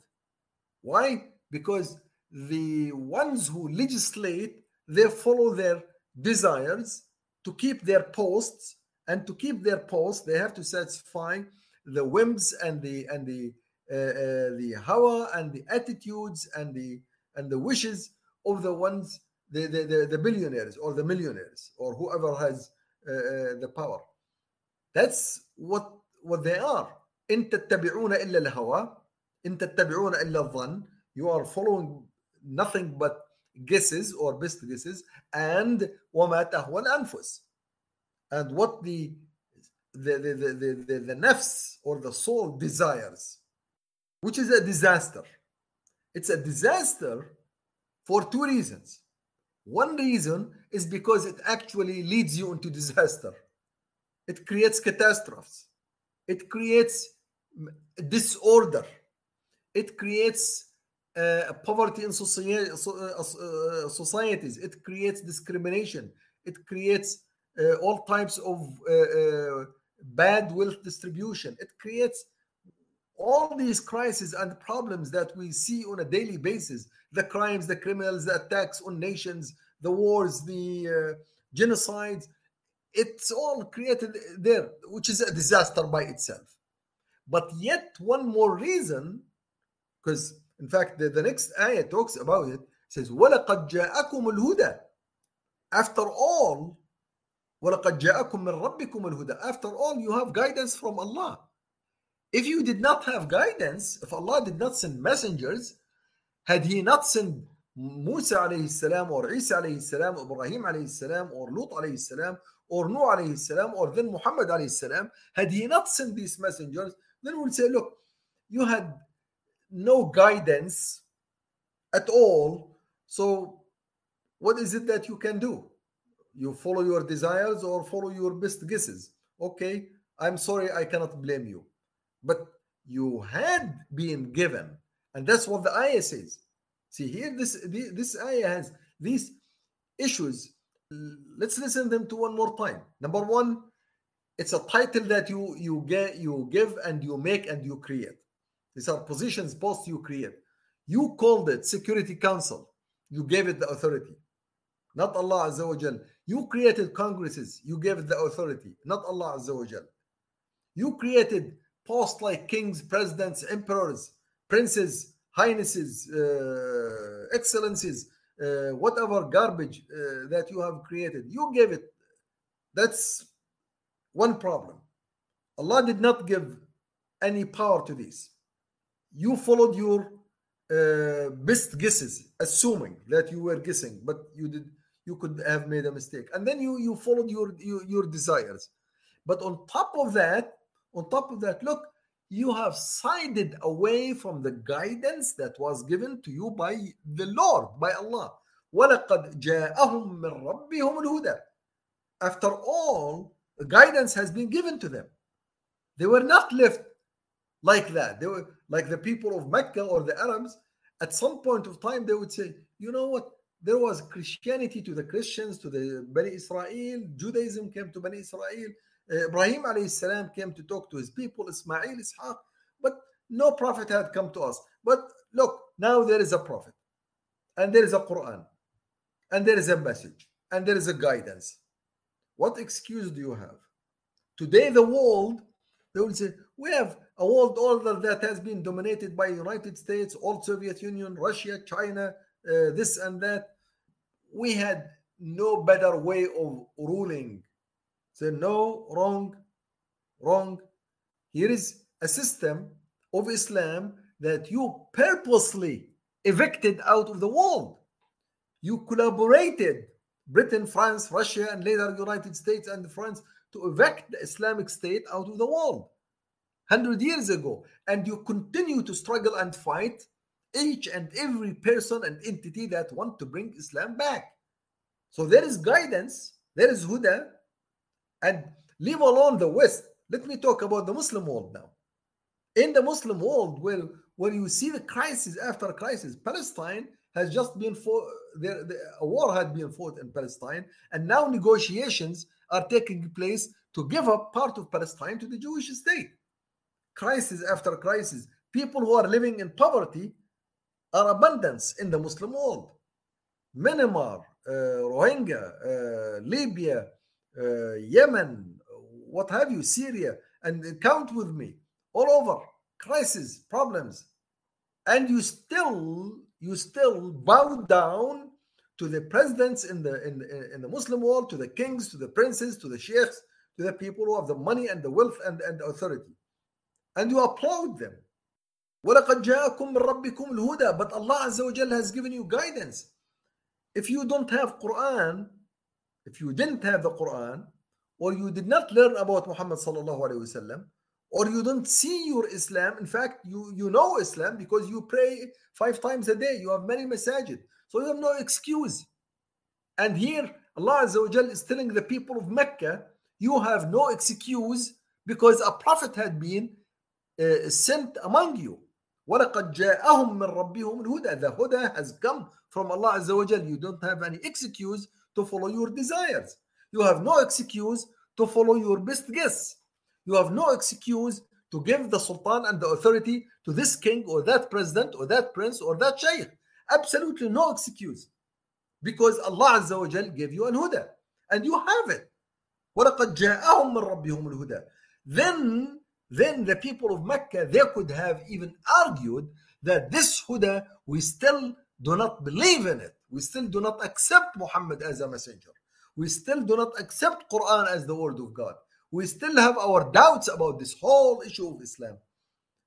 Why? Because the ones who legislate they follow their desires to keep their posts and to keep their posts they have to satisfy the whims and the and the uh, uh, the hawa and the attitudes and the and the wishes of the ones the, the, the, the billionaires or the millionaires or whoever has the power that's what what they are إن تتبعون إلا الهوى إن تتبعون إلا الظن you are following nothing but guesses or best guesses and وما تهوى الأنفس and what the the, the, the, the, the, the nafs or the soul desires which is a disaster it's a disaster for two reasons one reason is because it actually leads you into disaster. It creates catastrophes. It creates disorder. It creates uh, poverty in society, uh, societies. It creates discrimination. It creates uh, all types of bad wealth distribution. It creates all these crises and problems that we see on a daily basis the crimes, the criminals, the attacks on nations, the wars, the uh, genocides. It's all created there, which is a disaster by itself. But yet, one more reason, because in fact, the, the next ayah talks about it, it says, وَلَقَدْ جَاءَكُمُ الْهُدَى After all, وَلَقَدْ جَاءَكُم مِّن رَبِّكُمُ الْهُدَى After all, you have guidance from Allah. If you did not have guidance, if Allah did not send messengers, had He not sent Musa alayhi salam or Isa alayhi salam, or Ibrahim alayhi salam, or Lut alayhi salam, or Nuh alayhi salam, or then Muhammad alayhi salam, had he not sent these messengers, then we'll say, look, you had no guidance at all. So what is it that you can do? You follow your desires or follow your best guesses. Okay, I'm sorry, I cannot blame you. But you had been given, and that's what the ayah says See here, this this ayah has these issues. Let's listen them to one more time. Number one, it's a title that you you get you give and you make and you create. These are positions, posts you create. You called it Security Council. You gave it the authority, not Allah Azza wa Jal. You created congresses. You gave it the authority, not Allah Azza wa Jal. You created posts like kings, presidents, emperors, princes, highnesses, uh, excellencies, uh, whatever garbage uh, that you have created, you gave it. That's one problem. Allah did not give any power to this. You followed your uh, best guesses, assuming that you were guessing, but you did you could have made a mistake, and then you you followed your your, your desires. But on top of that, on top of that, look, you have sided away from the guidance that was given to you by the Lord, by Allah. وَلَقَدْ جَاءَهُم مِّن رَبِّهُمُ الْهُدَى After all, the guidance has been given to them. They were not left like that. They were like the people of Mecca or the Arabs. At some point of time, they would say, you know what? There was Christianity to the Christians, to the Bani Israel. Judaism came to Bani Israel. Ibrahim alayhi salam came to talk to his people, Ismail, Ishaq, but no prophet had come to us. But look, now there is a prophet, and there is a Quran, and there is a message, and there is a guidance. What excuse do you have? Today, the world, they will say, we have a world order that has been dominated by United States, old Soviet Union, Russia, China, uh, this and that. We had no better way of ruling Say, no, wrong, wrong. Here is a system of Islam that you purposely evicted out of the world. You collaborated, Britain, France, Russia, and later United States and France, to evict the Islamic State out of the world 100 years ago. And you continue to struggle and fight each and every person and entity that want to bring Islam back. So there is guidance, there is huda, and leave alone the West. Let me talk about the Muslim world now. in the Muslim world, where where you see the crisis after crisis, Palestine has just been fought. There, the, a war had been fought in Palestine, and now negotiations are taking place to give up part of Palestine to the Jewish state. Crisis after crisis. People who are living in poverty are abundance in the Muslim world. Myanmar, uh, Rohingya, uh, Libya, uh, Yemen, what have you, Syria, and count with me, all over crisis, problems, and you still you still bow down to the presidents in the in, in the Muslim world, to the kings, to the princes, to the sheikhs, to the people who have the money and the wealth and, and the authority, and you applaud them. وَلَقَدْ جَاءَكُم مِّن رَبِّكُمُ الْهُدَى But Allah Azza wa Jal has given you guidance. If you don't have Quran, if you didn't have the Quran, or you did not learn about Muhammad sallallahu alaihi wasallam, or you don't see your Islam. In fact, you, you know Islam because you pray five times a day. You have many masajid. So you have no excuse. And here, Allah Azza wa Jal is telling the people of Mecca, you have no excuse because a prophet had been uh, sent among you. وَلَقَدْ جَاءَهُم مِّن رَبِّهُمُ الْهُدَى The Huda has come from Allah Azza wa Jal. You don't have any excuse to follow your desires. You have no excuse to follow your best guess. You have no excuse to give the sultan and the authority to this king or that president or that prince or that sheikh. Absolutely no excuse. Because Allah Azza wa Jal gave you an huda and you have it. وَلَقَدْ جَاءَهُم مِّن رَبِّهُمُ الْهُدَى Then, then the people of Mecca, they could have even argued that this huda, we still do not believe in it. We still do not accept Muhammad as a messenger. We still do not accept Quran as the word of God we still have our doubts about this whole issue of Islam.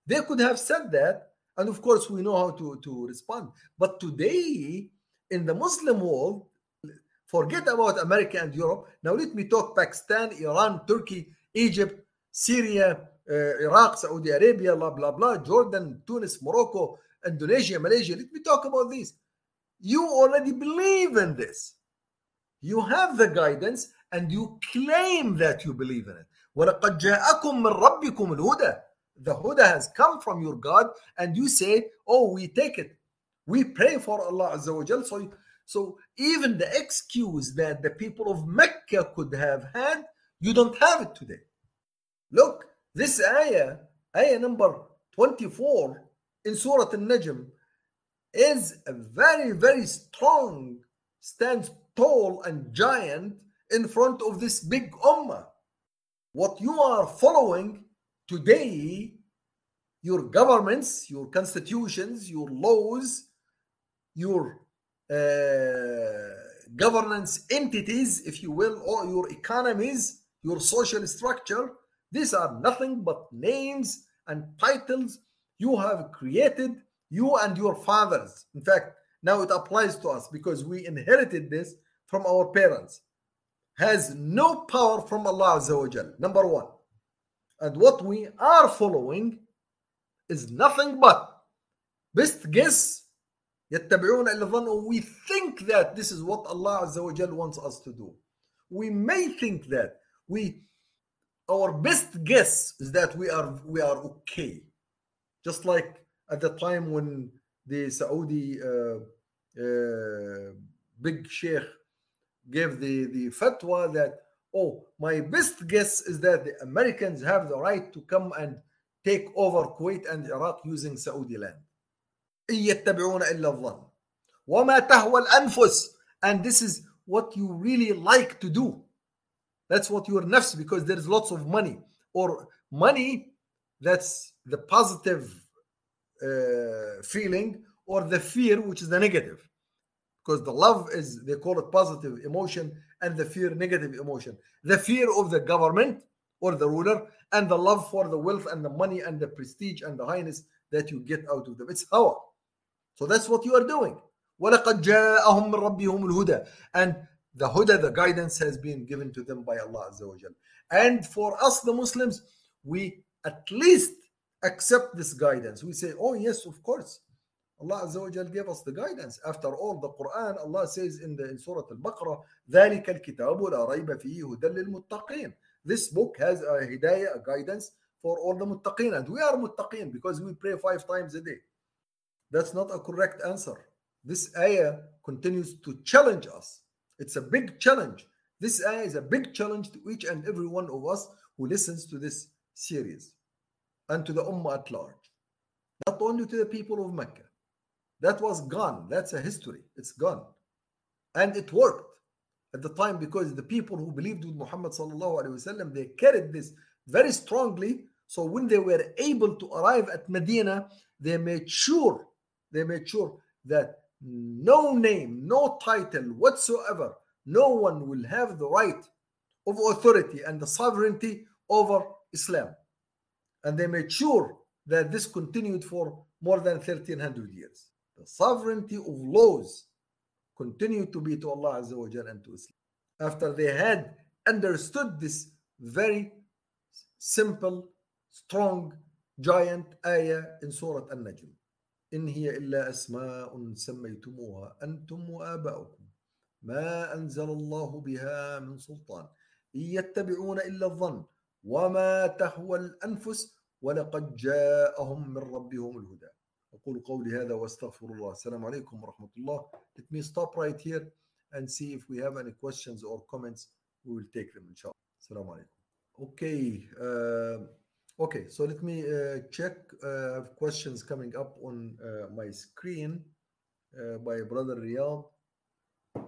They could have said that, and of course, we know how to, to respond. But today, in the Muslim world, forget about America and Europe. Now, let me talk Pakistan, Iran, Turkey, Egypt, Syria, uh, Iraq, Saudi Arabia, blah, blah, blah, Jordan, Tunis, Morocco, Indonesia, Malaysia. Let me talk about this. You already believe in this. You have the guidance and you claim that you believe in it. وَلَقَدْ جَاءَكُم مِّن رَبِّكُمُ الْهُدَى The Huda has come from your God and you say, oh, we take it. We pray for Allah Azza wa Jal. So, so even the excuse that the people of Mecca could have had, you don't have it today. Look, this ayah, ayah number 24 in Surah Al-Najm is a very, very strong, stands tall and giant in front of this big ummah. What you are following today, your governments, your constitutions, your laws, your uh, governance entities, if you will, or your economies, your social structure, these are nothing but names and titles you have created you and your fathers. In fact now it applies to us because we inherited this from our parents. Has no power from Allah Azza wa Jal. number one. And what we are following is nothing but best guess. we think that this is what Allah wants us to do. We may think that we our best guess is that we are we are okay. Just like at the time when the Saudi uh, uh, big sheikh gave the, the fatwa that, oh, my best guess is that the Americans have the right to come and take over Kuwait and Iraq using Saudi land. يتبعون إلا الظن وما تهوى الأنفس and this is what you really like to do that's what your nafs because there's lots of money or money that's the positive uh, feeling or the fear which is the negative because the love is they call it positive emotion and the fear negative emotion the fear of the government or the ruler and the love for the wealth and the money and the prestige and the highness that you get out of them it's hawa so that's what you are doing وَلَقَدْ جَاءَهُم مِّن رَبِّهُمُ الْهُدَى and the huda the guidance has been given to them by Allah Azza wa Jal. and for us the Muslims we at least accept this guidance we say oh yes of course Allah Azza wa Jal gave us the guidance. After all, the Quran, Allah says in the in Surah Al-Baqarah, ذَلِكَ الْكِتَابُ لَا رَيْبَ فِيهِ هُدًى لِلْمُتَّقِينَ This book has a hidayah, a guidance for all the muttaqin. And we are muttaqin because we pray five times a day. That's not a correct answer. This ayah continues to challenge us. It's a big challenge. This ayah is a big challenge to each and every one of us who listens to this series and to the Ummah at large. Not only to the people of Mecca. That was gone. That's a history. It's gone. And it worked at the time because the people who believed with Muhammad wasallam they carried this very strongly. So when they were able to arrive at Medina, they made sure they made sure that no name, no title whatsoever, no one will have the right of authority and the sovereignty over Islam. And they made sure that this continued for more than 1300 years. The sovereignty of laws continued to be to Allah Azza wa Jal and to Islam. After they had understood this very simple, strong, giant ayah in Surah An-Najm. إن هي إلا أسماء سميتموها أنتم وآباؤكم ما أنزل الله بها من سلطان إن يتبعون إلا الظن وما تهوى الأنفس ولقد جاءهم من ربهم الهدى أقول قولي هذا واستغفر الله السلام عليكم ورحمة الله Let me stop right here and see if we have any questions or comments we will take them inshallah السلام عليكم Okay uh, Okay, so let me uh, check uh, questions coming up on uh, my screen uh, by brother Riyadh.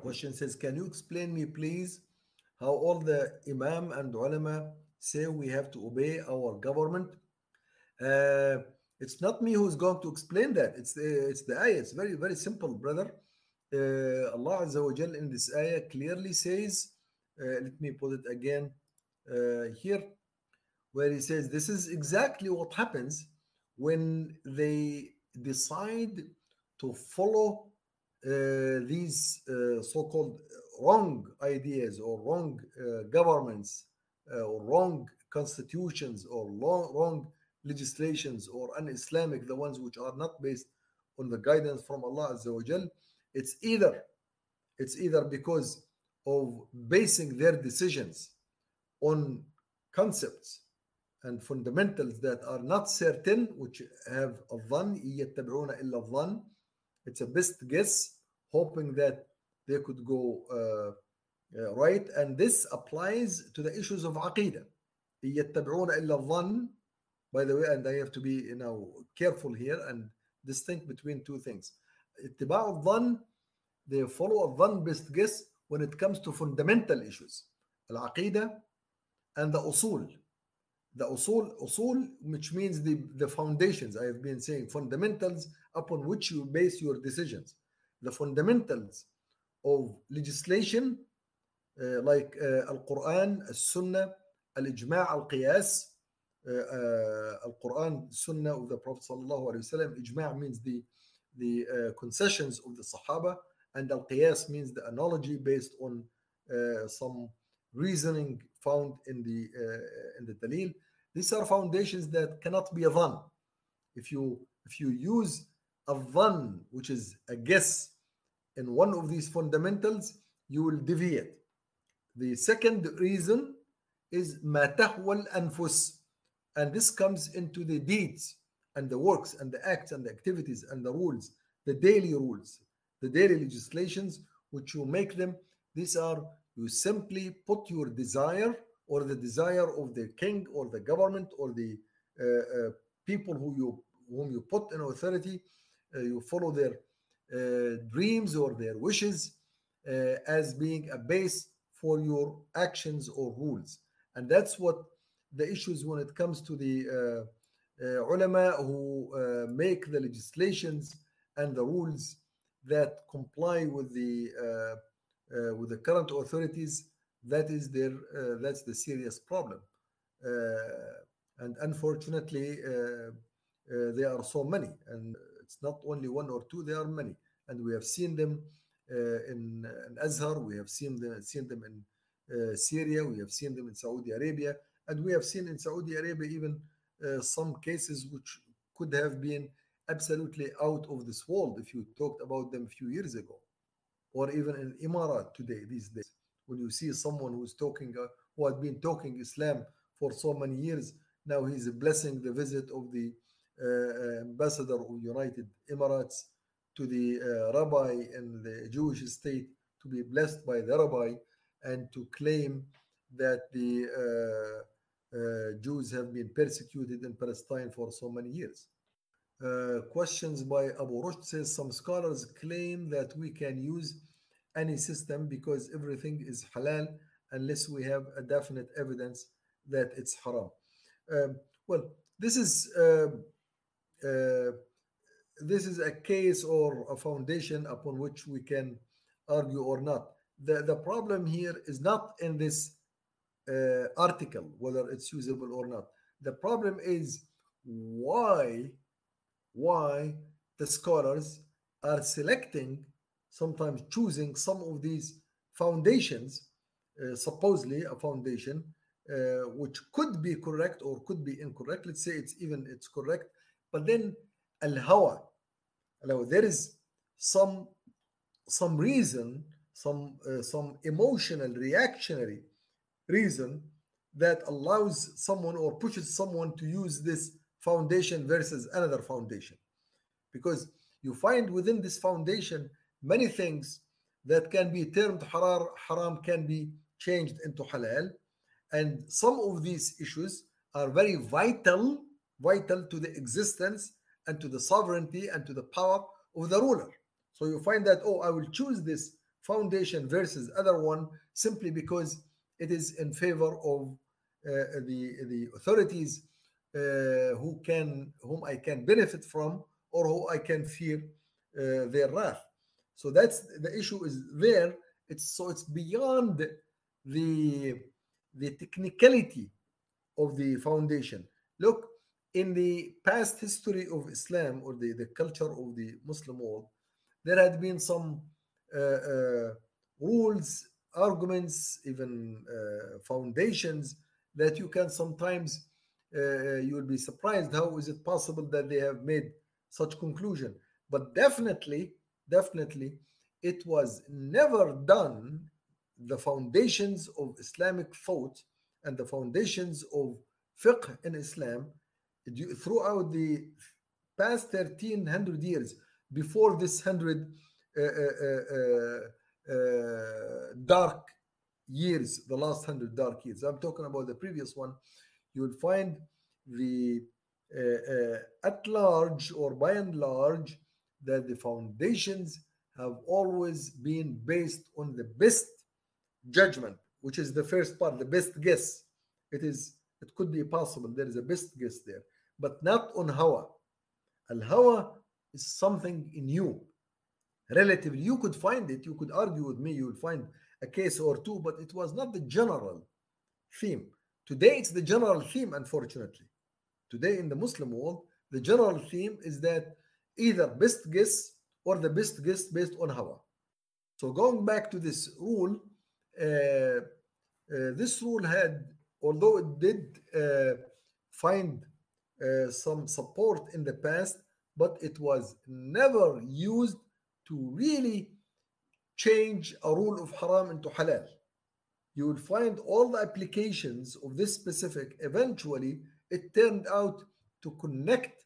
Question says, can you explain me please how all the imam and ulama say we have to obey our government? Uh, it's not me who's going to explain that. It's the, it's the ayah. It's very, very simple, brother. Uh, Allah Azza wa Jal in this ayah clearly says, uh, let me put it again uh, here, where he says this is exactly what happens when they decide to follow uh, these uh, so-called wrong ideas or wrong uh, governments or wrong constitutions or long, wrong legislations or un-Islamic, the ones which are not based on the guidance from Allah Azza wa Jal, it's either it's either because of basing their decisions on concepts and fundamentals that are not certain, which have a dhan, يتبعون إلا الظن. It's a best guess, hoping that they could go uh, uh, right. And this applies to the issues of aqidah. يتبعون إلا الظن. By the way, and I have to be you know careful here and distinct between two things. اتباع الظن, they follow a dhan best guess when it comes to fundamental issues. Al-aqidah and the usul the usul, usul, which means the, the foundations, I have been saying, fundamentals upon which you base your decisions. The fundamentals of legislation, uh, like uh, Ijma' Al Qiyas, uh, Al Quran, Sunnah of the Prophet. Wasallam. Ijma' means the, the concessions of the Sahaba, and Al Qiyas means the analogy based on some reasoning found in the uh, in the dalil. These are foundations that cannot be a dhan. If you if you use a dhan, which is a guess, in one of these fundamentals, you will deviate. The second reason is ما تهوى الأنفس, and this comes into the deeds and the works and the acts and the activities and the rules, the daily rules, the daily legislations, which you make them. These are you simply put your desire or the desire of the king or the government or the uh, uh, people who you whom you put in authority uh, you follow their uh, dreams or their wishes uh, as being a base for your actions or rules. And that's what the issues when it comes to the uh, ulama who make the legislations and the rules that comply with the with the current authorities that is their uh, that's the serious problem. Uh, and unfortunately uh, there are so many. And it's not only one or two there are many. And we have seen them in, in Azhar we have seen them seen them in Syria we have seen them in Saudi Arabia and we have seen in Saudi Arabia even some cases which could have been absolutely out of this world if you talked about them a few years ago or even in Emirat today these days. When you see someone who's talking uh, who had been talking Islam for so many years Now he's blessing the visit of the uh, ambassador of United Emirates to the uh, rabbi in the Jewish state to be blessed by the rabbi and to claim that the uh, uh, Jews have been persecuted in Palestine for so many years. Uh, questions by Abu Rushd says some scholars claim that we can use any system because everything is halal unless we have a definite evidence that it's haram. Um, well, this is uh, uh, this is a case or a foundation upon which we can argue or not. The, the problem here is not in this uh, article, whether it's usable or not. The problem is why, why the scholars are selecting, sometimes choosing some of these foundations, uh, supposedly a foundation, uh, which could be correct or could be incorrect. Let's say it's even it's correct, but then al-hawa. There is some some reason, some uh, some emotional reactionary reason that allows someone or pushes someone to use this foundation versus another foundation, because you find within this foundation many things that can be termed haram, haram can be changed into halal, and some of these issues are very vital, vital to the existence and to the sovereignty and to the power of the ruler. So you find that, oh, I will choose this foundation versus other one simply because it is in favor of uh, the, the authorities uh, who can whom I can benefit from or who I can fear uh, their wrath. So that's the issue is there. It's so it's beyond the the technicality of the foundation. Look, in the past history of Islam or the, the culture of the Muslim world, there had been some uh, uh, rules, arguments, even uh, foundations that you can sometimes uh, you will be surprised how is it possible that they have made such conclusion. But definitely, definitely, it was never done. The foundations of Islamic thought and the foundations of fiqh in Islam throughout the past 1300 years before this 100 uh, uh, uh, uh, dark years the last 100 dark years i'm talking about the previous one you will find the uh, uh, at large or by and large that the foundations have always been based on the best judgment which is the first part the best guess. It is it could be possible there is a best guess there but not on hawa. Al hawa is something in you. Relatively, you could find it, you could argue with me, you would find a case or two, but it was not the general theme. Today, it's the general theme, unfortunately. Today, in the Muslim world, the general theme is that either best guess or the best guess based on hawa. So, going back to this rule, uh, uh, this rule had, although it did uh, find uh, some support in the past, but it was never used to really change a rule of haram into halal. You will find all the applications of this specific. Eventually, it turned out to connect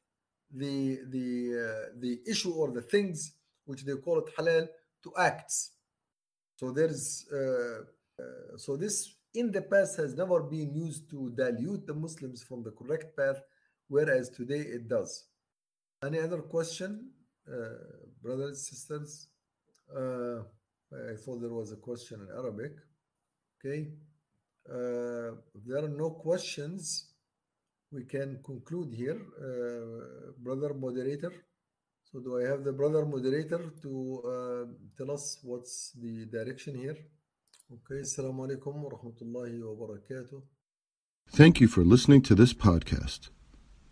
the the uh, the issue or the things which they call it halal to acts. So there's uh, uh, so this in the past has never been used to dilute the Muslims from the correct path whereas today it does. Any other question, uh, brothers, sisters? Uh, I thought there was a question in Arabic. Okay. Uh, if there are no questions, we can conclude here. Uh, brother moderator. So do I have the brother moderator to uh, tell us what's the direction here? Okay. Assalamu alaikum wa rahmatullahi wa barakatuh. Thank you for listening to this podcast.